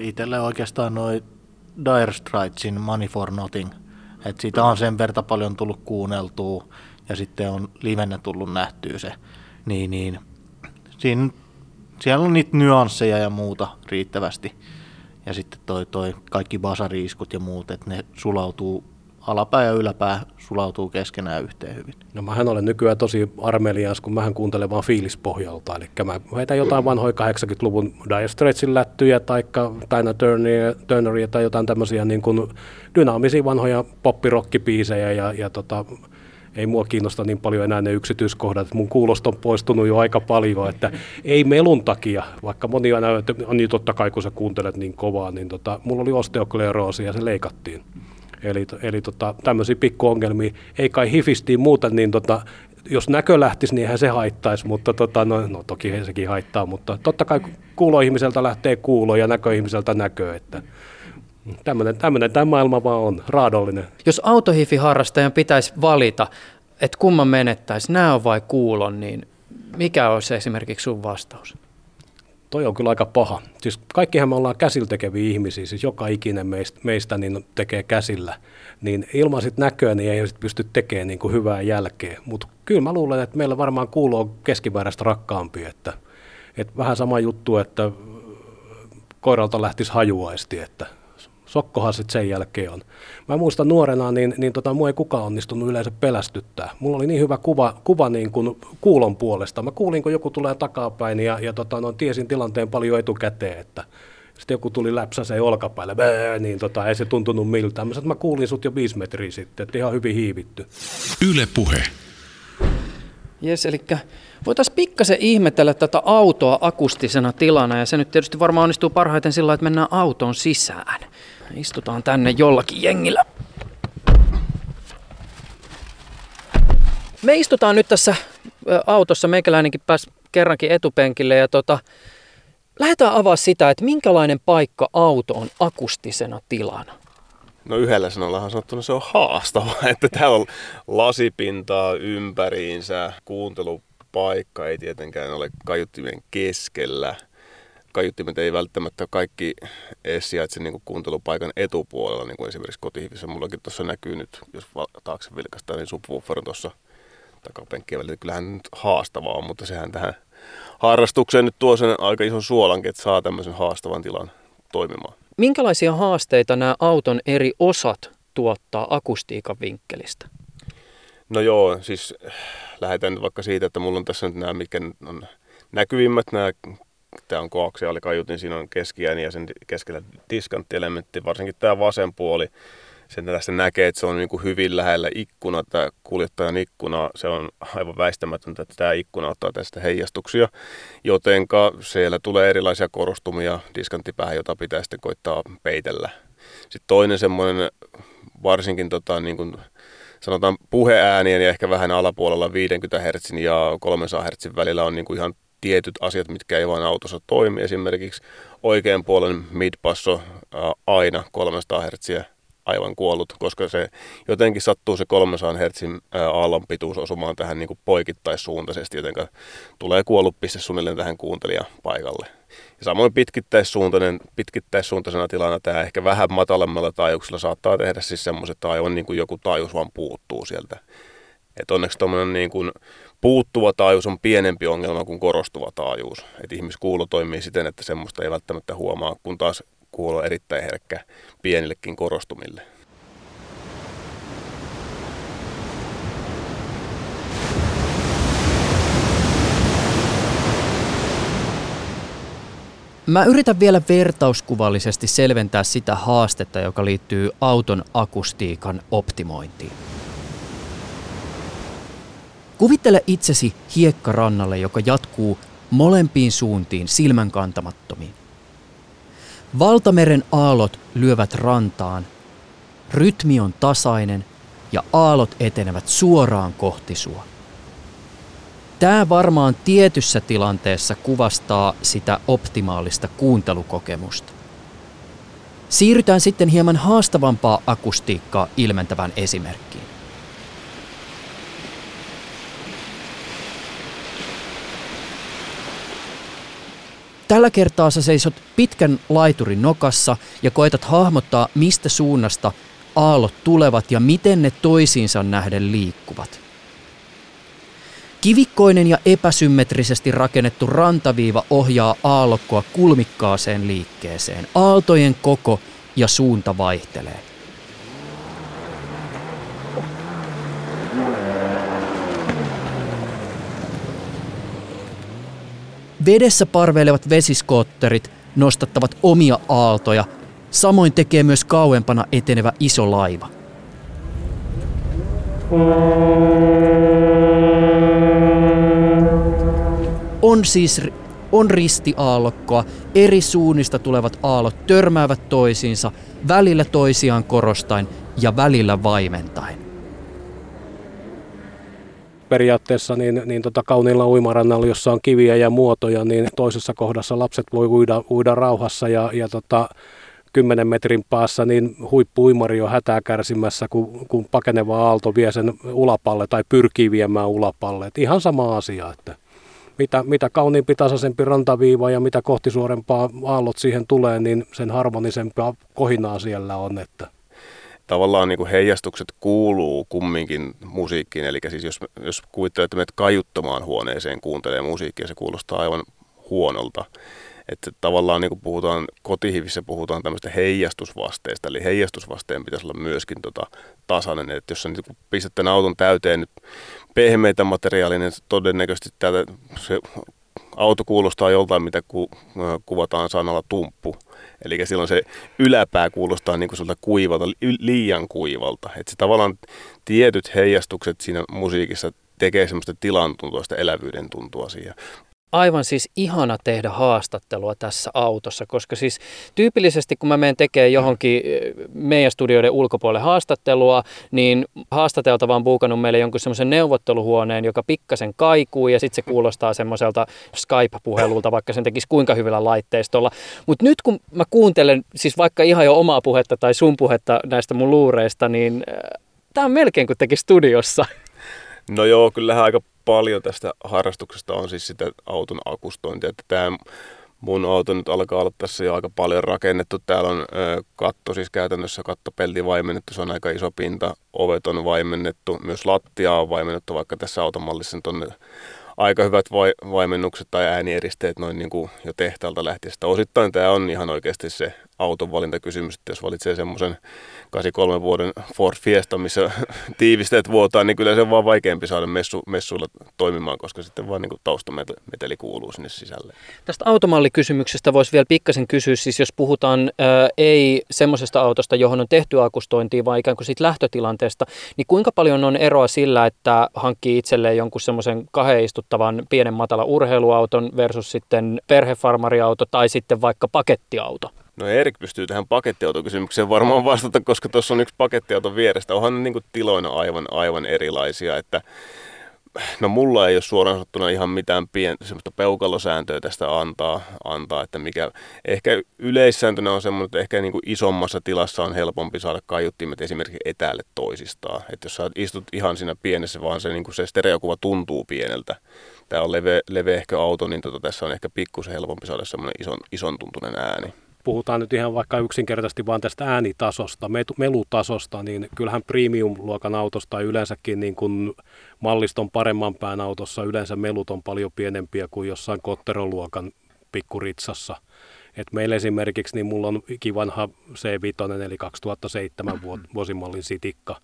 Itselle oikeastaan noin Dire Straitsin Money for Nothing. Et siitä on sen verta paljon tullut kuunneltua ja sitten on livenä tullut nähtyä se. Niin, niin. Siinä, siellä on niitä nyansseja ja muuta riittävästi ja sitten toi, toi kaikki basariiskut ja muut, että ne sulautuu alapää ja yläpää sulautuu keskenään yhteen hyvin. No mähän olen nykyään tosi armelias, kun mähän kuuntelen vaan fiilispohjalta. Eli mä heitän jotain vanhoja 80-luvun Dire Straitsin lättyjä tai Tina Turneria, Turneria tai jotain tämmöisiä niin kuin dynaamisia vanhoja poppirokkipiisejä ja, ja tota, ei mua kiinnosta niin paljon enää ne yksityiskohdat. Mun kuulosto on poistunut jo aika paljon, että ei melun takia, vaikka moni aina, että niin totta kai kun sä kuuntelet niin kovaa, niin tota, mulla oli osteokleroosi ja se leikattiin. Eli, eli tota, tämmöisiä pikkuongelmia, ei kai hifistiin muuten, niin tota, jos näkö lähtisi, niin eihän se haittaisi, mutta tota, no, no toki sekin haittaa, mutta totta kai kuuloihmiseltä lähtee kuulo ja näköihmiseltä näkö, että Tämmöinen, tämmöinen tämä maailma vaan on, raadollinen. Jos autohifi-harrastajan pitäisi valita, että kumman menettäisi, näö vai kuulon, niin mikä olisi esimerkiksi sun vastaus? Toi on kyllä aika paha. Siis kaikkihan me ollaan käsillä tekeviä ihmisiä, siis joka ikinen meistä, meistä niin tekee käsillä. Niin ilman sit näköä niin ei sit pysty tekemään niin kuin hyvää jälkeä. Mutta kyllä mä luulen, että meillä varmaan kuuluu keskimääräistä rakkaampi. Että, että vähän sama juttu, että koiralta lähtisi hajuaisti, että sokkohan sitten sen jälkeen on. Mä muistan nuorena, niin, niin tota, mua ei kukaan onnistunut yleensä pelästyttää. Mulla oli niin hyvä kuva, kuva niin kuin kuulon puolesta. Mä kuulin, kun joku tulee takapäin ja, ja tota, no, tiesin tilanteen paljon etukäteen, että sitten joku tuli läpsäseen olkapäälle, bää, niin tota, ei se tuntunut miltään. Mä, sanoin, mä kuulin sut jo viisi metriä sitten, että ihan hyvin hiivitty. Yle puhe. Jes, eli voitaisiin pikkasen ihmetellä tätä autoa akustisena tilana, ja se nyt tietysti varmaan onnistuu parhaiten sillä että mennään autoon sisään. Istutaan tänne jollakin jengillä. Me istutaan nyt tässä autossa, meikäläinenkin pääsi kerrankin etupenkille ja tota, lähdetään avaa sitä, että minkälainen paikka auto on akustisena tilana. No yhdellä sanallahan sanottuna se on haastava, että täällä on lasipintaa ympäriinsä, kuuntelupaikka ei tietenkään ole kaiuttimien keskellä – kaiuttimet ei välttämättä kaikki edes sijaitse niin kuuntelupaikan etupuolella, niin kuin esimerkiksi kotihivissä. Mullakin tuossa näkyy nyt, jos taakse vilkastaa, niin subwoofer tuossa takapenkkiä välillä. Kyllähän nyt haastavaa on, mutta sehän tähän harrastukseen nyt tuo sen aika ison suolankin, että saa tämmöisen haastavan tilan toimimaan. Minkälaisia haasteita nämä auton eri osat tuottaa akustiikan vinkkelistä? No joo, siis lähdetään nyt vaikka siitä, että mulla on tässä nyt nämä, mitkä on näkyvimmät, nämä tämä on koaksiaali kaiutin, siinä on keskiääni ja sen keskellä diskanttielementti, varsinkin tämä vasen puoli. Sen tässä näkee, että se on niin kuin hyvin lähellä ikkuna, tämä kuljettajan ikkuna. Se on aivan väistämätöntä, että tämä ikkuna ottaa tästä heijastuksia, jotenka siellä tulee erilaisia korostumia diskanttipäähän, jota pitää sitten koittaa peitellä. Sitten toinen semmoinen, varsinkin tota, niin kuin sanotaan puheäänien ja ehkä vähän alapuolella 50 Hz ja 300 Hz välillä on niin kuin ihan tietyt asiat, mitkä ei vain autossa toimi. Esimerkiksi oikean puolen midpasso aina 300 Hz aivan kuollut, koska se jotenkin sattuu se 300 Hz aallon pituus osumaan tähän niin poikittaissuuntaisesti, joten tulee kuollut piste suunnilleen tähän kuuntelijan paikalle. Ja samoin pitkittäissuuntainen, pitkittäissuuntaisena tilana tämä ehkä vähän matalemmalla taajuuksella saattaa tehdä siis semmoiset, että aivan niin kuin joku taajuus vaan puuttuu sieltä. Et onneksi tuommoinen niin kuin puuttuva taajuus on pienempi ongelma kuin korostuva taajuus. Et ihmiskuulo toimii siten, että semmoista ei välttämättä huomaa, kun taas kuulo on erittäin herkkä pienillekin korostumille. Mä yritän vielä vertauskuvallisesti selventää sitä haastetta, joka liittyy auton akustiikan optimointiin. Kuvittele itsesi hiekkarannalle, joka jatkuu molempiin suuntiin silmän kantamattomiin. Valtameren aallot lyövät rantaan, rytmi on tasainen ja aallot etenevät suoraan kohti sua. Tämä varmaan tietyssä tilanteessa kuvastaa sitä optimaalista kuuntelukokemusta. Siirrytään sitten hieman haastavampaa akustiikkaa ilmentävän esimerkkiin. Tällä kertaa sä seisot pitkän laiturin nokassa ja koetat hahmottaa, mistä suunnasta aallot tulevat ja miten ne toisiinsa nähden liikkuvat. Kivikkoinen ja epäsymmetrisesti rakennettu rantaviiva ohjaa aallokkoa kulmikkaaseen liikkeeseen. Aaltojen koko ja suunta vaihtelee. Vedessä parveilevat vesiskootterit nostattavat omia aaltoja, samoin tekee myös kauempana etenevä iso laiva. On siis on ristiaallokkoa, eri suunnista tulevat aallot törmäävät toisiinsa, välillä toisiaan korostain ja välillä vaimentain periaatteessa niin, niin tota kauniilla uimarannalla, jossa on kiviä ja muotoja, niin toisessa kohdassa lapset voi uida, uida rauhassa ja, ja tota, 10 metrin päässä niin huippuuimari on hätää kärsimässä, kun, kun pakeneva aalto vie sen ulapalle tai pyrkii viemään ulapalle. Et ihan sama asia. Että mitä, mitä kauniimpi tasaisempi rantaviiva ja mitä kohti suorempaa aallot siihen tulee, niin sen harmonisempaa kohinaa siellä on. Että tavallaan niin kuin heijastukset kuuluu kumminkin musiikkiin. Eli siis jos, jos kuvittelet, että menet kajuttamaan huoneeseen kuuntelee musiikkia, se kuulostaa aivan huonolta. Että tavallaan niin kuin puhutaan, kotihivissä puhutaan tämmöistä heijastusvasteesta, eli heijastusvasteen pitäisi olla myöskin tota tasainen. Että jos sä niin pistät tämän auton täyteen nyt pehmeitä materiaalia, niin todennäköisesti täältä se auto kuulostaa joltain, mitä ku, kuvataan sanalla tumppu. Eli silloin se yläpää kuulostaa niin kuin kuivalta, liian kuivalta. Että se tavallaan tietyt heijastukset siinä musiikissa tekee semmoista tilan tuntua, sitä elävyyden tuntua siihen aivan siis ihana tehdä haastattelua tässä autossa, koska siis tyypillisesti kun mä menen tekemään johonkin eh, meidän studioiden ulkopuolelle haastattelua, niin haastateltava on buukannut meille jonkun semmoisen neuvotteluhuoneen, joka pikkasen kaikuu ja sitten se kuulostaa semmoiselta Skype-puhelulta, vaikka sen tekisi kuinka hyvällä laitteistolla. Mutta nyt kun mä kuuntelen siis vaikka ihan jo omaa puhetta tai sun puhetta näistä mun luureista, niin äh, tämä on melkein kuin teki studiossa. No joo, kyllähän aika paljon tästä harrastuksesta on siis sitä auton akustointia, että tämä mun auto nyt alkaa olla tässä jo aika paljon rakennettu. Täällä on ö, katto, siis käytännössä kattopelti vaimennettu, se on aika iso pinta, ovet on vaimennettu, myös lattia on vaimennettu, vaikka tässä automallissa on aika hyvät vai, vaimennukset tai äänieristeet noin niin kuin jo tehtaalta lähtien. Osittain tämä on ihan oikeasti se auton valintakysymys, että jos valitsee semmoisen 83 vuoden Ford Fiesta, missä tiivisteet vuotaa, niin kyllä se on vaan vaikeampi saada messu, messuilla toimimaan, koska sitten vaan niin taustameteli kuuluu sinne sisälle. Tästä automallikysymyksestä voisi vielä pikkasen kysyä, siis jos puhutaan ää, ei semmoisesta autosta, johon on tehty akustointia, vaan ikään kuin siitä lähtötilanteesta, niin kuinka paljon on eroa sillä, että hankkii itselleen jonkun semmoisen kahden istuttavan pienen matala urheiluauton versus sitten perhefarmariauto tai sitten vaikka pakettiauto? No Erik pystyy tähän pakettiautokysymykseen varmaan vastata, koska tuossa on yksi pakettiauto vierestä. Onhan niin tiloina aivan, aivan erilaisia, että No mulla ei ole suoraan sanottuna ihan mitään pientä semmoista peukalosääntöä tästä antaa, antaa että mikä, ehkä yleissääntönä on semmoinen, että ehkä niin kuin isommassa tilassa on helpompi saada kaiuttimet esimerkiksi etäälle toisistaan. Että jos sä istut ihan siinä pienessä, vaan se, niin kuin se stereokuva tuntuu pieneltä. Tämä on leve, leveähkö auto, niin tota, tässä on ehkä pikkusen helpompi saada semmoinen ison, ison tuntunen ääni puhutaan nyt ihan vaikka yksinkertaisesti vain tästä äänitasosta, melutasosta, niin kyllähän premium-luokan autosta yleensäkin niin kuin malliston paremman pään autossa yleensä melut on paljon pienempiä kuin jossain kotteroluokan pikkuritsassa. Et meillä esimerkiksi, niin mulla on kivanha C5, eli 2007 vuosimallin sitikka.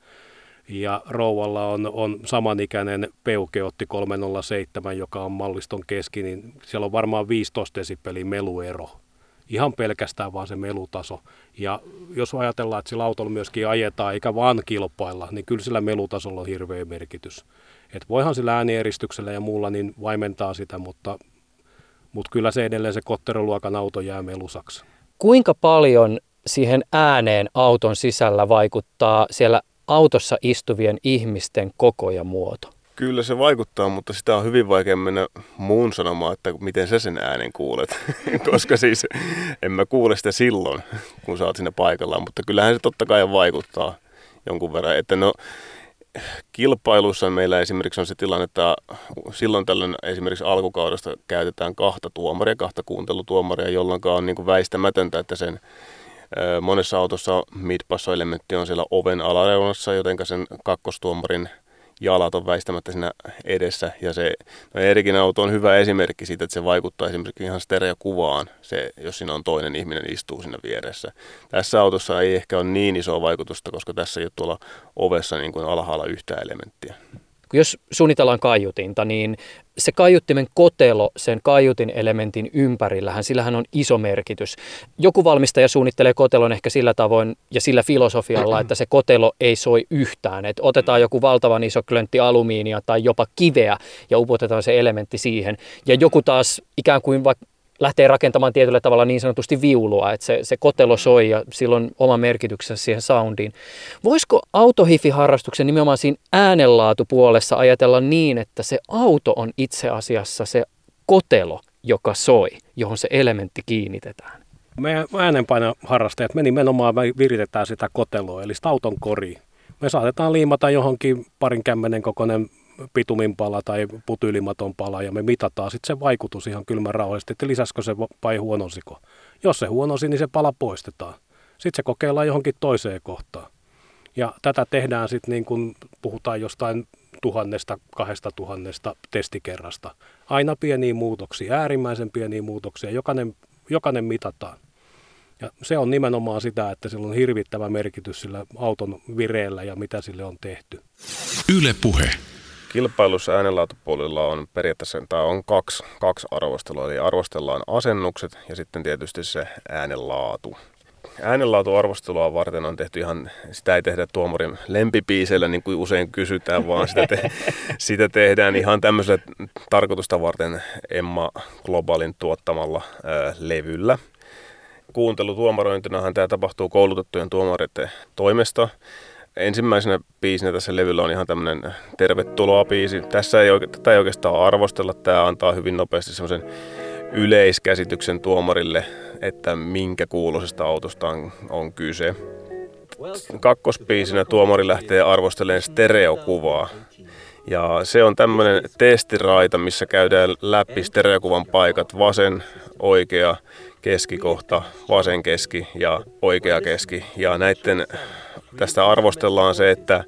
Ja rouvalla on, on samanikäinen Peugeotti 307, joka on malliston keski, niin siellä on varmaan 15 desibelin meluero ihan pelkästään vaan se melutaso. Ja jos ajatellaan, että sillä autolla myöskin ajetaan eikä vaan kilpailla, niin kyllä sillä melutasolla on hirveä merkitys. Et voihan sillä äänieristyksellä ja muulla niin vaimentaa sitä, mutta, mutta kyllä se edelleen se kotteroluokan auto jää melusaksi. Kuinka paljon siihen ääneen auton sisällä vaikuttaa siellä autossa istuvien ihmisten koko ja muoto? Kyllä se vaikuttaa, mutta sitä on hyvin vaikea mennä muun sanomaan, että miten sä sen äänen kuulet. Koska siis en mä kuule sitä silloin, kun sä oot siinä paikallaan, mutta kyllähän se totta kai vaikuttaa jonkun verran. Että no, kilpailussa meillä esimerkiksi on se tilanne, että silloin tällöin esimerkiksi alkukaudesta käytetään kahta tuomaria, kahta kuuntelutuomaria, jolloin on niin kuin väistämätöntä, että sen monessa autossa midpasso-elementti on siellä oven alareunassa, joten sen kakkostuomarin – jalat on väistämättä siinä edessä. Ja se no Erikin auto on hyvä esimerkki siitä, että se vaikuttaa esimerkiksi ihan stereokuvaan, se, jos siinä on toinen ihminen istuu siinä vieressä. Tässä autossa ei ehkä ole niin isoa vaikutusta, koska tässä ei ole tuolla ovessa niin kuin alhaalla yhtä elementtiä jos suunnitellaan kaiutinta, niin se kaiuttimen kotelo sen kaiutin elementin ympärillähän, sillähän on iso merkitys. Joku valmistaja suunnittelee kotelon ehkä sillä tavoin ja sillä filosofialla, että se kotelo ei soi yhtään. Että otetaan joku valtavan iso klöntti alumiinia tai jopa kiveä ja upotetaan se elementti siihen. Ja joku taas ikään kuin vaikka lähtee rakentamaan tietyllä tavalla niin sanotusti viulua, että se, se kotelo soi ja silloin oma merkityksensä siihen soundiin. Voisiko autohifi-harrastuksen nimenomaan siinä äänenlaatupuolessa ajatella niin, että se auto on itse asiassa se kotelo, joka soi, johon se elementti kiinnitetään? Me äänenpainoharrastajat me nimenomaan viritetään sitä koteloa, eli sitä auton kori. Me saatetaan liimata johonkin parin kämmenen kokoinen pituminpala tai putyylimaton pala ja me mitataan sitten se vaikutus ihan kylmän rauhallisesti, että lisäskö se vai huonosiko. Jos se huonosi, niin se pala poistetaan. Sitten se kokeillaan johonkin toiseen kohtaan. Ja tätä tehdään sitten niin kuin puhutaan jostain tuhannesta, kahdesta tuhannesta testikerrasta. Aina pieniä muutoksia, äärimmäisen pieniä muutoksia, jokainen, jokainen mitataan. Ja se on nimenomaan sitä, että sillä on hirvittävä merkitys sillä auton vireellä ja mitä sille on tehty. Yle puhe. Kilpailussa äänenlaatupuolella on periaatteessa tämä on kaksi, kaksi arvostelua, eli arvostellaan asennukset ja sitten tietysti se äänenlaatu. Äänenlaatuarvostelua varten on tehty ihan, sitä ei tehdä tuomarin lempipiiseillä niin kuin usein kysytään, vaan sitä, te, sitä tehdään ihan tämmöisellä tarkoitusta varten Emma Globalin tuottamalla ää, levyllä. Kuuntelutuomarointinahan tämä tapahtuu koulutettujen tuomareiden toimesta. Ensimmäisenä biisinä tässä levyllä on ihan tämmöinen tervetuloa biisi. Tässä ei, oike, tätä ei oikeastaan arvostella, tämä antaa hyvin nopeasti semmoisen yleiskäsityksen tuomarille, että minkä kuuloisesta autosta on, on kyse. Kakkospiisinä tuomari lähtee arvostelemaan stereokuvaa. Ja se on tämmöinen testiraita, missä käydään läpi stereokuvan paikat vasen, oikea, keskikohta, vasen keski ja oikea keski. Ja näiden tästä arvostellaan se, että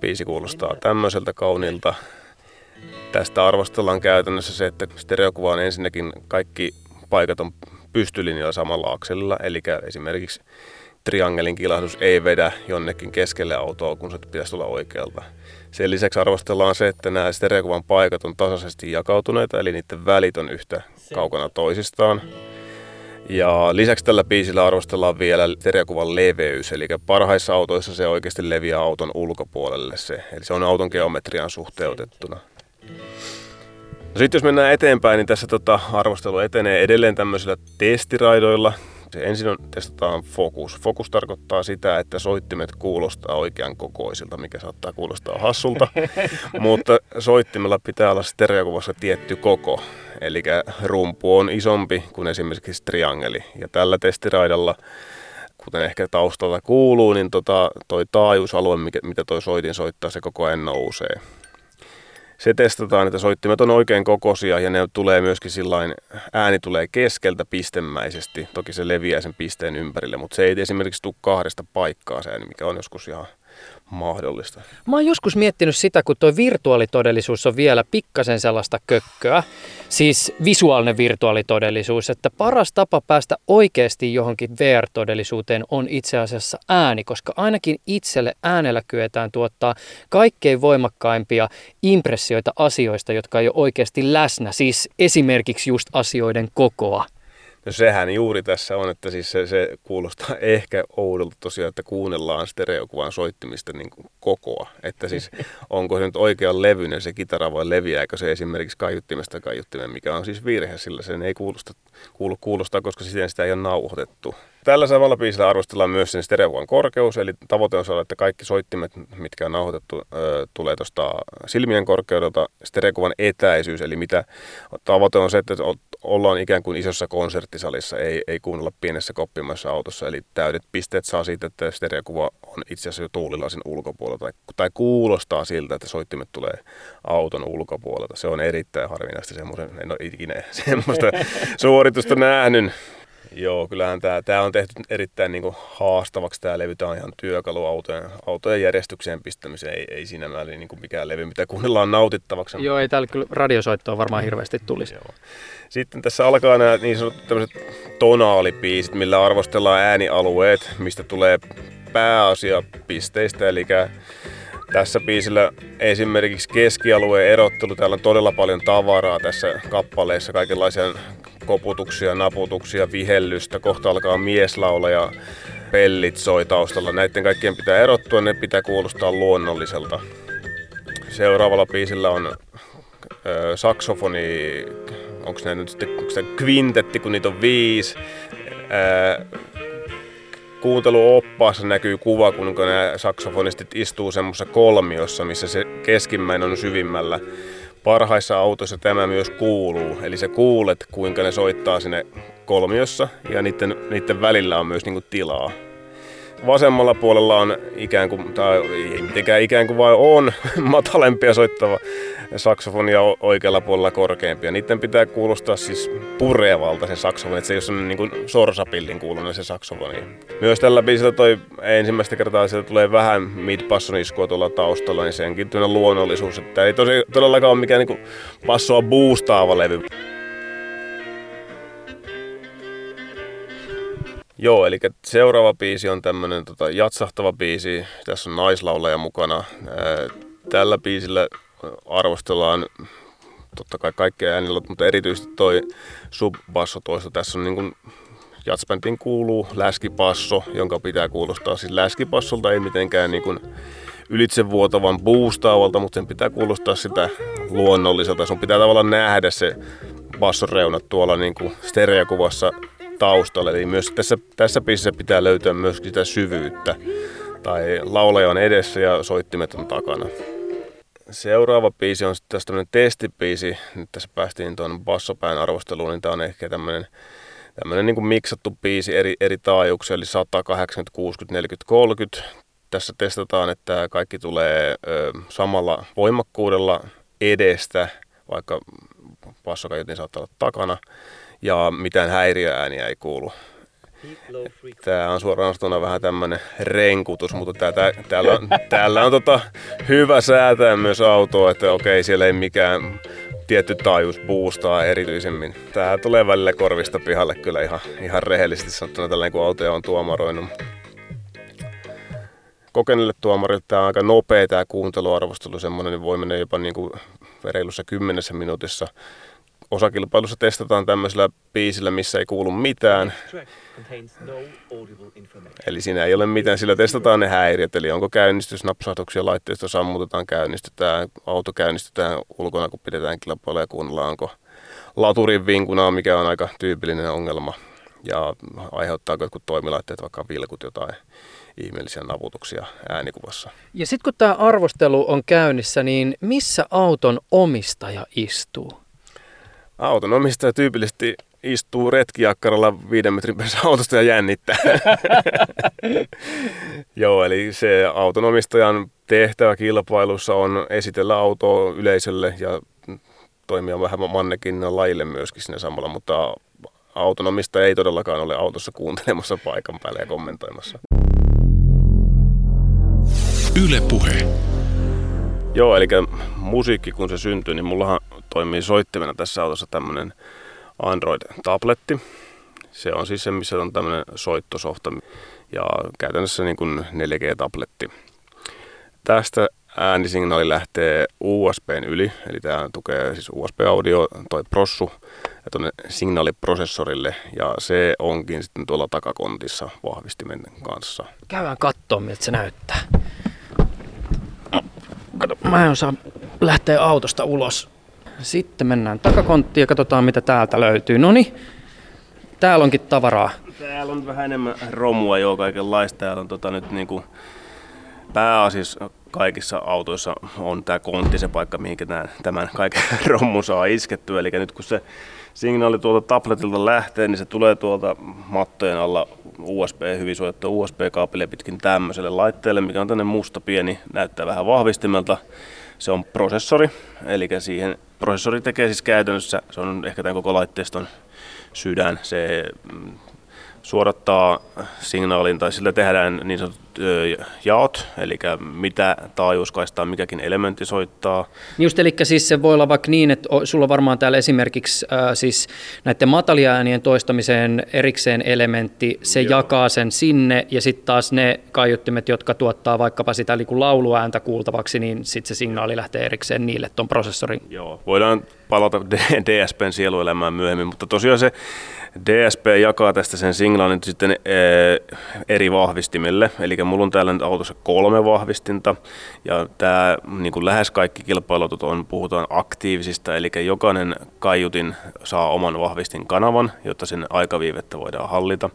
biisi kuulostaa tämmöiseltä kaunilta. Tästä arvostellaan käytännössä se, että stereokuva on ensinnäkin kaikki paikat on pystylinjalla samalla akselilla, eli esimerkiksi triangelin kilahdus ei vedä jonnekin keskelle autoa, kun se pitäisi tulla oikealta. Sen lisäksi arvostellaan se, että nämä stereokuvan paikat on tasaisesti jakautuneita, eli niiden välit on yhtä kaukana toisistaan. Ja lisäksi tällä biisillä arvostellaan vielä stereokuvan leveys, eli parhaissa autoissa se oikeasti leviää auton ulkopuolelle se, eli se on auton geometrian suhteutettuna. No sitten jos mennään eteenpäin, niin tässä tota, arvostelu etenee edelleen tämmöisillä testiraidoilla. Ensin on, testataan fokus. Fokus tarkoittaa sitä, että soittimet kuulostaa oikean kokoisilta, mikä saattaa kuulostaa hassulta, mutta soittimella pitää olla stereokuvassa tietty koko. Eli rumpu on isompi kuin esimerkiksi triangeli. Ja tällä testiraidalla kuten ehkä taustalta kuuluu, niin tota, toi taajuusalue, mitä toi soitin soittaa, se koko ajan nousee se testataan, että soittimet on oikein kokoisia ja ne tulee myöskin sillain, ääni tulee keskeltä pistemäisesti. Toki se leviää sen pisteen ympärille, mutta se ei esimerkiksi tule kahdesta paikkaa se ääni, mikä on joskus ihan mahdollista. Mä oon joskus miettinyt sitä, kun tuo virtuaalitodellisuus on vielä pikkasen sellaista kökköä, siis visuaalinen virtuaalitodellisuus, että paras tapa päästä oikeasti johonkin VR-todellisuuteen on itse asiassa ääni, koska ainakin itselle äänellä kyetään tuottaa kaikkein voimakkaimpia impressioita asioista, jotka ei ole oikeasti läsnä, siis esimerkiksi just asioiden kokoa. No sehän juuri tässä on, että siis se, se kuulostaa ehkä oudolta tosiaan, että kuunnellaan stereokuvan soittimista niin kuin kokoa. Että siis onko se nyt oikean levyinen se kitara vai leviääkö se esimerkiksi kaiuttimesta kaiuttimeen, mikä on siis virhe, sillä sen ei kuulosta, kuulu kuulostaa, koska siten sitä ei ole nauhoitettu. Tällä samalla biisillä arvostellaan myös sen stereokuvan korkeus, eli tavoite on saada, että kaikki soittimet, mitkä on nauhoitettu, tulee tuosta silmien korkeudelta. Stereokuvan etäisyys, eli mitä tavoite on se, että ollaan ikään kuin isossa konserttisalissa, ei, ei kuunnella pienessä koppimaisessa autossa. Eli täydet pisteet saa siitä, että stereokuva on itse asiassa jo tuulilasin ulkopuolella, tai, tai kuulostaa siltä, että soittimet tulee auton ulkopuolelta. Se on erittäin harvinaista, semmoisen, en ole ikinä semmoista suoritusta nähnyt. Joo, kyllähän tämä, tämä on tehty erittäin niin kuin haastavaksi tämä levy. Tämä on ihan työkalu autojen, autojen järjestykseen pistämiseen. Ei, ei siinä määrin niin kuin mikään levy, mitä kuunnellaan nautittavaksi. Joo, ei täällä kyllä radiosoittoa varmaan hirveästi tulisi. Joo. Sitten tässä alkaa nämä niin sanotut tämmöiset tonaalipiisit, millä arvostellaan äänialueet, mistä tulee pääasia pisteistä. Eli tässä biisillä esimerkiksi keskialueen erottelu, täällä on todella paljon tavaraa tässä kappaleessa, kaikenlaisia koputuksia, naputuksia, vihellystä, kohta alkaa mieslaula ja pellit soi taustalla. Näiden kaikkien pitää erottua, ne pitää kuulostaa luonnolliselta. Seuraavalla biisillä on ö, saksofoni, onko ne nyt sitten onko se kvintetti, kun niitä on viisi. Ö, kuunteluoppaassa näkyy kuva, kun nämä saksofonistit istuu semmoisessa kolmiossa, missä se keskimmäinen on syvimmällä parhaissa autoissa tämä myös kuuluu. Eli sä kuulet, kuinka ne soittaa sinne kolmiossa ja niiden, niiden välillä on myös niinku tilaa. Vasemmalla puolella on ikään kuin, tai ei mitenkään ikään kuin vaan on, matalempia soittava saksofoni ja oikealla puolella korkeampia. Niiden pitää kuulostaa siis purevalta se saksofoni, että se ei ole sellainen niin sorsapillin kuulunen se saksofoni. Myös tällä biisillä toi ensimmäistä kertaa sieltä tulee vähän mid-basson iskua tuolla taustalla, niin senkin luonnollisuus, että ei tosi, todellakaan ole mikään niin kuin bassoa boostaava levy. Joo, eli seuraava biisi on tämmöinen tota, jatsahtava biisi. Tässä on naislaulaja mukana. Tällä biisillä arvostellaan totta kai kaikkea äänillä, mutta erityisesti toi subbasso toista. Tässä on niin kuin jatsbändiin kuuluu läskipasso, jonka pitää kuulostaa siis läskipassolta, ei mitenkään niin kuin ylitsevuotavan boostaavalta, mutta sen pitää kuulostaa sitä luonnolliselta. Sun pitää tavallaan nähdä se basson reunat tuolla niin kuin stereokuvassa taustalla. Eli myös tässä, tässä biisissä pitää löytyä myös sitä syvyyttä. Tai lauleja on edessä ja soittimet on takana. Seuraava biisi on sitten tämmöinen testibiisi. Nyt tässä päästiin tuon bassopään arvosteluun, niin tämä on ehkä tämmöinen tämmöinen niin miksattu biisi eri, eri taajuuksia, eli 100, 80, 60, 40, 30. Tässä testataan, että kaikki tulee ö, samalla voimakkuudella edestä, vaikka bassokaiutin saattaa olla takana ja mitään häiriöääniä ei kuulu. Tämä on suoraan sanottuna vähän tämmöinen renkutus, mutta tää, tää, täällä on, täällä on tota hyvä säätää myös autoa, että okei, siellä ei mikään tietty taajuus boostaa erityisemmin. Tää tulee välillä korvista pihalle kyllä ihan, ihan rehellisesti sanottuna tällainen, kun autoja on tuomaroinut. Kokeneelle tuomarille tämä on aika nopea tämä kuunteluarvostelu, semmoinen niin voi mennä jopa niin kuin reilussa kymmenessä minuutissa osakilpailussa testataan tämmöisellä biisillä, missä ei kuulu mitään. Eli siinä ei ole mitään, sillä testataan ne häiriöt, eli onko käynnistysnapsahduksia laitteista sammutetaan, käynnistetään, auto käynnistetään ulkona, kun pidetään kilpailua ja kuunnellaan, onko laturin vinkunaa, mikä on aika tyypillinen ongelma. Ja aiheuttaako jotkut toimilaitteet vaikka vilkut jotain ihmeellisiä naputuksia äänikuvassa. Ja sitten kun tämä arvostelu on käynnissä, niin missä auton omistaja istuu? Auton omistaja tyypillisesti istuu retkiakkaralla viiden metrin päässä autosta ja jännittää. Joo, eli se autonomistajan tehtävä kilpailussa on esitellä autoa yleisölle ja toimia vähän mannekin lajille myöskin sinne samalla, mutta autonomista ei todellakaan ole autossa kuuntelemassa paikan päällä ja kommentoimassa. Yle puhe. Joo, eli musiikki kun se syntyy, niin mullahan toimii soittimena tässä autossa tämmöinen Android-tabletti. Se on siis se, missä on tämmöinen soittosofta ja käytännössä niin kuin 4G-tabletti. Tästä äänisignaali lähtee USBn yli, eli tämä tukee siis USB-audio, toi prossu ja tuonne signaaliprosessorille, ja se onkin sitten tuolla takakontissa vahvistimen kanssa. Käydään katsoa, miltä se näyttää. Kato, mä en osaa lähteä autosta ulos. Sitten mennään takakonttiin ja katsotaan mitä täältä löytyy. Noni, täällä onkin tavaraa. Täällä on vähän enemmän romua jo kaikenlaista. Täällä on tota nyt niinku pääasiassa kaikissa autoissa on tämä kontti se paikka, mihin tämän, tämän kaiken romun saa iskettyä. Eli nyt kun se signaali tuolta tabletilta lähtee, niin se tulee tuolta mattojen alla USB, hyvin suojattu USB-kaapeli pitkin tämmöiselle laitteelle, mikä on tänne musta pieni, näyttää vähän vahvistimelta. Se on prosessori, eli siihen prosessori tekee siis käytännössä, se on ehkä tämän koko laitteiston sydän, se mm, suorattaa signaalin tai sillä tehdään niin sanotut jaot, eli mitä taajuuskaistaa mikäkin elementti soittaa. Just, eli siis se voi olla vaikka niin, että sulla varmaan täällä esimerkiksi äh, siis näiden matalia äänien toistamiseen erikseen elementti, se Joo. jakaa sen sinne ja sitten taas ne kaiuttimet, jotka tuottaa vaikkapa sitä niin lauluääntä kuultavaksi, niin sitten se signaali lähtee erikseen niille tuon prosessorin. Joo, voidaan palata DSPn sieluelämään myöhemmin, mutta tosiaan se DSP jakaa tästä sen signaalin sitten eri vahvistimille, eli mulla on täällä nyt autossa kolme vahvistinta, ja tämä niin kuin lähes kaikki kilpailut on, puhutaan aktiivisista, eli jokainen kaiutin saa oman vahvistin kanavan, jotta sen aikaviivettä voidaan hallita.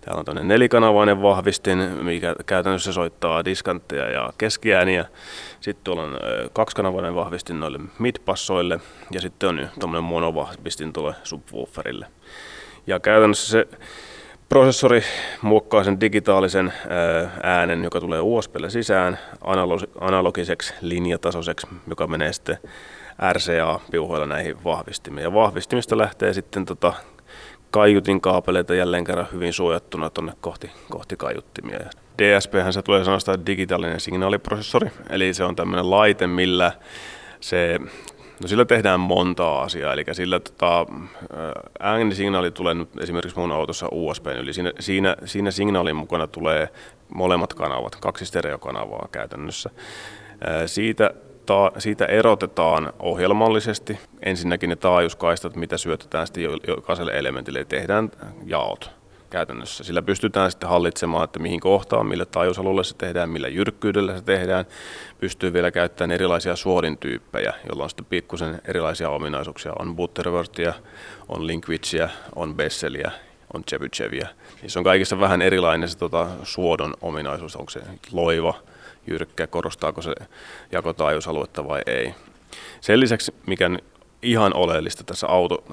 Täällä on tämmöinen nelikanavainen vahvistin, mikä käytännössä soittaa diskantteja ja keskiääniä. Sitten tuolla on kaksikanavainen vahvistin noille midpassoille ja sitten on tuommoinen monovahvistin tuolle subwooferille. Ja käytännössä se Prosessori muokkaa sen digitaalisen äänen, joka tulee USBlle sisään, analogiseksi linjatasoiseksi, joka menee sitten RCA-piuhoilla näihin vahvistimiin. Ja vahvistimista lähtee sitten tota kaiutin kaapeleita jälleen kerran hyvin suojattuna tuonne kohti, kohti kaiuttimia. DSP se tulee sanoa digitaalinen signaaliprosessori, eli se on tämmöinen laite, millä se No sillä tehdään monta asiaa, eli sillä tota, äänisignaali tulee nyt esimerkiksi mun autossa USB yli. Siinä, siinä, siinä signaalin mukana tulee molemmat kanavat, kaksi stereokanavaa käytännössä. Siitä, ta, siitä erotetaan ohjelmallisesti ensinnäkin ne taajuuskaistat, mitä syötetään sitten jokaiselle elementille, tehdään jaot käytännössä. Sillä pystytään sitten hallitsemaan, että mihin kohtaan, millä taajuusalueella se tehdään, millä jyrkkyydellä se tehdään. Pystyy vielä käyttämään erilaisia suodintyyppejä, joilla on sitten pikkusen erilaisia ominaisuuksia. On Butterworthia, on Linkwichia, on Besselia, on Chebysheviä. Niissä on kaikissa vähän erilainen se tota, suodon ominaisuus, onko se loiva, jyrkkä, korostaako se jakotaajuusaluetta vai ei. Sen lisäksi, mikä ihan oleellista tässä auto,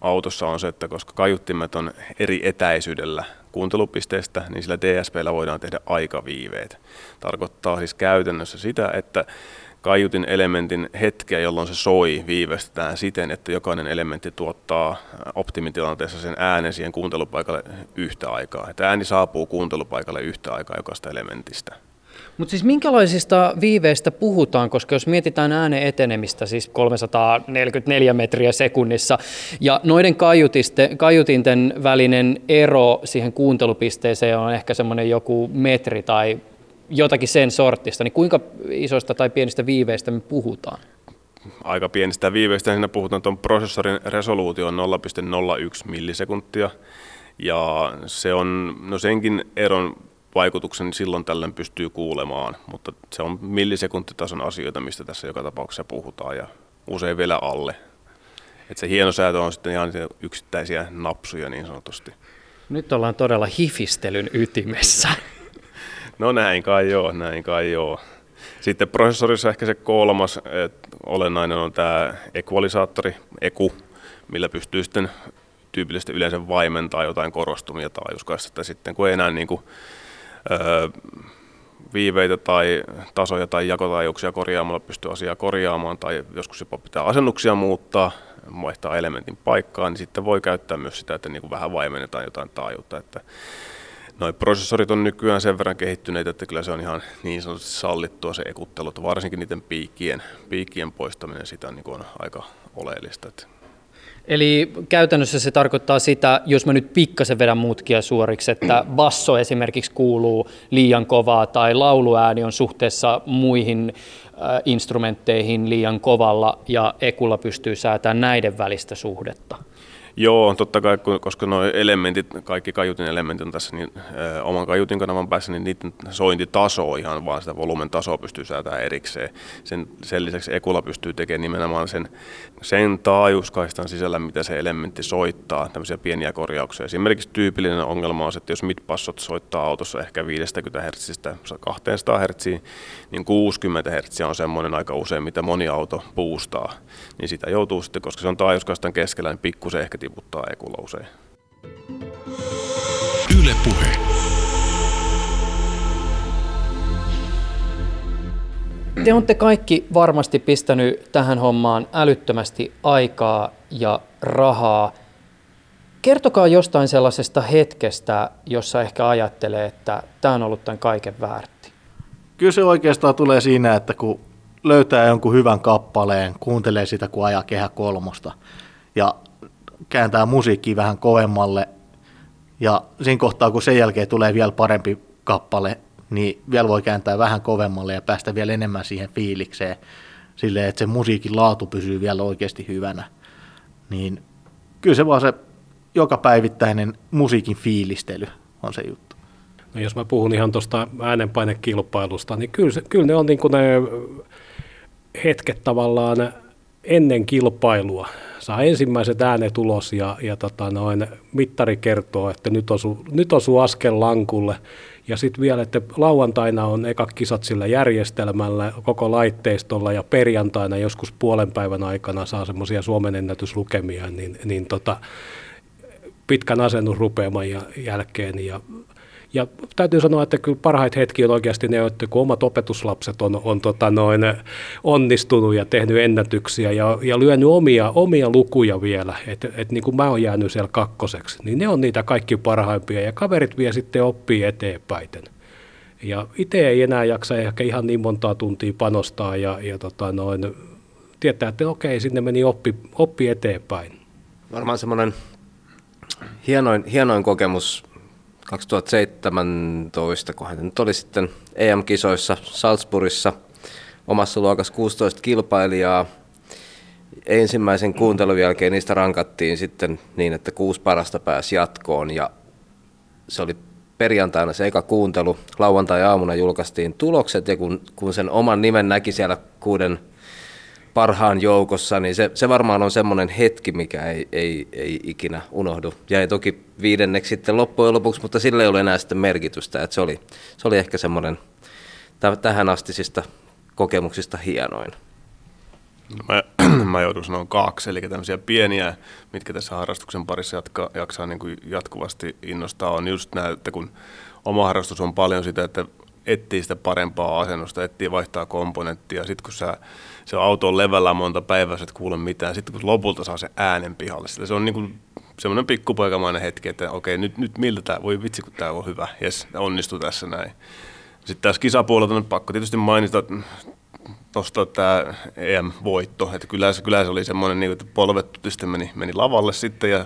autossa on se, että koska kaiuttimet on eri etäisyydellä kuuntelupisteestä, niin sillä DSPllä voidaan tehdä aikaviiveet. Tarkoittaa siis käytännössä sitä, että kaiutin elementin hetkeä, jolloin se soi, viivästetään siten, että jokainen elementti tuottaa optimitilanteessa sen äänen siihen kuuntelupaikalle yhtä aikaa. Että ääni saapuu kuuntelupaikalle yhtä aikaa jokaista elementistä. Mutta siis minkälaisista viiveistä puhutaan, koska jos mietitään äänen etenemistä, siis 344 metriä sekunnissa, ja noiden kaiutinten välinen ero siihen kuuntelupisteeseen on ehkä semmoinen joku metri tai jotakin sen sortista, niin kuinka isoista tai pienistä viiveistä me puhutaan? Aika pienistä viiveistä siinä puhutaan, tuon prosessorin resoluutio on 0,01 millisekuntia, ja se on, no senkin eron vaikutuksen silloin tällöin pystyy kuulemaan, mutta se on millisekuntitason asioita, mistä tässä joka tapauksessa puhutaan ja usein vielä alle. Et se hieno säätö on sitten ihan yksittäisiä napsuja niin sanotusti. Nyt ollaan todella hifistelyn ytimessä. No näin kai joo, näin kai joo. Sitten prosessorissa ehkä se kolmas että olennainen on tämä equalisaattori, EKU, millä pystyy sitten tyypillisesti yleensä vaimentaa jotain korostumia taajuuskaista sitten, kun ei enää niin kuin viiveitä tai tasoja tai jakotaajuuksia korjaamalla pystyy asiaa korjaamaan tai joskus jopa pitää asennuksia muuttaa, vaihtaa elementin paikkaa, niin sitten voi käyttää myös sitä, että niin kuin vähän vaimennetaan jotain taajuutta. Että Noin prosessorit on nykyään sen verran kehittyneitä, että kyllä se on ihan niin sanotusti sallittua se ekuttelu, varsinkin niiden piikkien, piikkien poistaminen sitä niin on aika oleellista. Että Eli käytännössä se tarkoittaa sitä, jos mä nyt pikkasen vedän mutkia suoriksi, että basso esimerkiksi kuuluu liian kovaa tai lauluääni on suhteessa muihin äh, instrumentteihin liian kovalla ja Ekulla pystyy säätämään näiden välistä suhdetta. Joo, totta kai, koska nuo elementit, kaikki kaiutin elementit on tässä niin, ö, oman kaiutin kanavan päässä, niin niiden sointitaso ihan vaan sitä volumen tasoa pystyy säätämään erikseen. Sen, sen lisäksi Ekula pystyy tekemään nimenomaan sen, sen taajuuskaistan sisällä, mitä se elementti soittaa, tämmöisiä pieniä korjauksia. Esimerkiksi tyypillinen ongelma on, että jos midpassot soittaa autossa ehkä 50 Hz 200 Hz, niin 60 Hz on semmoinen aika usein, mitä moni auto puustaa. Niin sitä joutuu sitten, koska se on taajuuskaistan keskellä, niin pikkusen ehkä tiputtaa ekulla usein. Yle Puhe. Te olette kaikki varmasti pistänyt tähän hommaan älyttömästi aikaa ja rahaa. Kertokaa jostain sellaisesta hetkestä, jossa ehkä ajattelee, että tämä on ollut tämän kaiken väärti. Kyllä se oikeastaan tulee siinä, että kun löytää jonkun hyvän kappaleen, kuuntelee sitä, kun ajaa kehä kolmosta, ja kääntää musiikki vähän kovemmalle ja siinä kohtaa, kun sen jälkeen tulee vielä parempi kappale, niin vielä voi kääntää vähän kovemmalle ja päästä vielä enemmän siihen fiilikseen, silleen, että se musiikin laatu pysyy vielä oikeasti hyvänä. Niin kyllä se vaan se joka päivittäinen musiikin fiilistely on se juttu. No jos mä puhun ihan tuosta äänenpainekilpailusta, niin kyllä, se, kyllä ne on niin kuin ne hetket tavallaan ennen kilpailua saa ensimmäiset äänet ulos ja, ja tota noin, mittari kertoo, että nyt osuu, nyt osuu askel lankulle. Ja sitten vielä, että lauantaina on eka kisat sillä järjestelmällä, koko laitteistolla ja perjantaina joskus puolen päivän aikana saa semmoisia Suomen ennätyslukemia, niin, niin tota, pitkän asennusrupeaman jälkeen ja ja täytyy sanoa, että kyllä parhaita hetkiä on oikeasti ne, että kun omat opetuslapset on, on tota noin, onnistunut ja tehnyt ennätyksiä ja, ja lyönyt omia, omia lukuja vielä, että et niin kuin mä oon jäänyt siellä kakkoseksi, niin ne on niitä kaikki parhaimpia ja kaverit vie sitten oppii eteenpäin. Ja itse ei enää jaksa ehkä ihan niin montaa tuntia panostaa ja, ja tota noin, tietää, että okei, sinne meni oppi, oppi eteenpäin. Varmaan semmoinen hienoin, hienoin kokemus 2017, kun hän nyt oli sitten EM-kisoissa Salzburgissa omassa luokassa 16 kilpailijaa. Ensimmäisen kuuntelun jälkeen niistä rankattiin sitten niin, että kuusi parasta pääsi jatkoon ja se oli perjantaina se eka kuuntelu. Lauantai-aamuna julkaistiin tulokset ja kun, kun sen oman nimen näki siellä kuuden parhaan joukossa, niin se, se varmaan on semmoinen hetki, mikä ei, ei, ei ikinä unohdu. Jäi toki viidenneksi sitten loppujen lopuksi, mutta sille ei ole enää sitten merkitystä. Että se, oli, se oli ehkä semmoinen tähän astisista kokemuksista hienoin. Mä, mä joudun sanoa kaksi, eli tämmöisiä pieniä, mitkä tässä harrastuksen parissa jatka, jaksaa niin kuin jatkuvasti innostaa, on just nämä, että kun oma harrastus on paljon sitä, että etsii sitä parempaa asennusta, etsii vaihtaa komponenttia, sitten kun sä, se auto on levällä monta päivää, et kuule mitään, sitten kun lopulta saa se äänen pihalle, Sillä se on niin kuin semmoinen pikkupoikamainen hetki, että okei, nyt, nyt miltä tämä, voi vitsi kun tämä on hyvä, jes, onnistuu tässä näin. Sitten tässä kisapuolelta on pakko tietysti mainita tuosta tämä EM-voitto, että kyllä se, kyllä se oli semmoinen, niin että polvet meni, meni lavalle sitten ja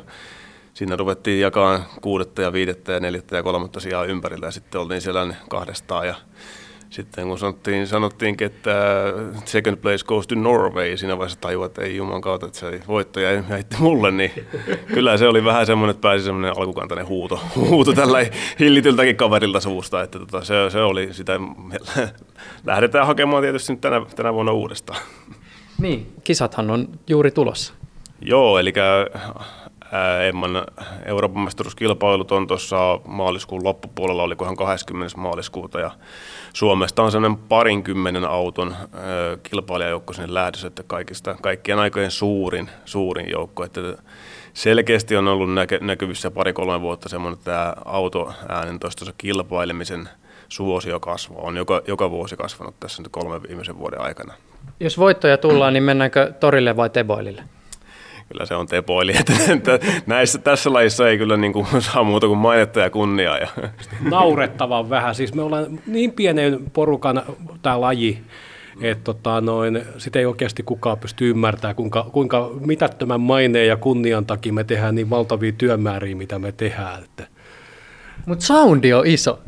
siinä ruvettiin jakaa kuudetta ja viidettä ja neljättä ja kolmatta sijaa ympärillä. Ja sitten oltiin siellä kahdestaan ja sitten kun sanottiin, sanottiinkin, että second place goes to Norway, siinä vaiheessa tajua, että ei juman kautta, että se voitto jäi, jäi mulle, niin kyllä se oli vähän semmoinen, että pääsi semmoinen alkukantainen huuto, huuto tällä hillityltäkin kaverilta suusta, että tota, se, se oli sitä, lähdetään hakemaan tietysti nyt tänä, tänä vuonna uudestaan. Niin, kisathan on juuri tulossa. Joo, eli Emman Euroopan mestaruuskilpailut on tuossa maaliskuun loppupuolella, olikohan 20. maaliskuuta, ja Suomesta on sellainen parinkymmenen auton kilpailijajoukko sinne lähdössä, että kaikista, kaikkien aikojen suurin, suurin joukko, että selkeästi on ollut näky, näkyvissä pari-kolme vuotta semmoinen, että tämä autoäänentoistossa kilpailemisen suosio kasvaa, on joka, joka vuosi kasvanut tässä nyt kolmen viimeisen vuoden aikana. Jos voittoja tullaan, niin mennäänkö torille vai teboilille? Kyllä se on tepoili. Että, näissä, tässä lajissa ei kyllä niin kuin, saa muuta kuin mainetta ja kunniaa. Ja. Naurettavan vähän. Siis me ollaan niin pienen porukan tämä laji, että tota, noin, sitä ei oikeasti kukaan pysty ymmärtämään, kuinka, kuinka mitättömän maineen ja kunnian takia me tehdään niin valtavia työmääriä, mitä me tehdään. Mutta soundi on iso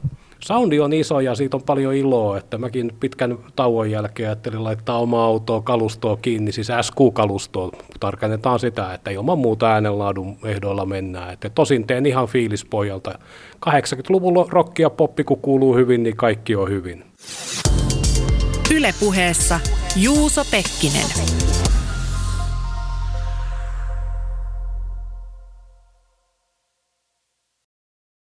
soundi on iso ja siitä on paljon iloa, että mäkin pitkän tauon jälkeen ajattelin laittaa oma autoa kalustoa kiinni, siis SQ-kalustoa, tarkennetaan sitä, että ilman muuta äänenlaadun ehdoilla mennään. Että tosin teen ihan fiilispojalta. 80-luvun rokki ja poppi, kun kuuluu hyvin, niin kaikki on hyvin. Ylepuheessa Juuso Pekkinen.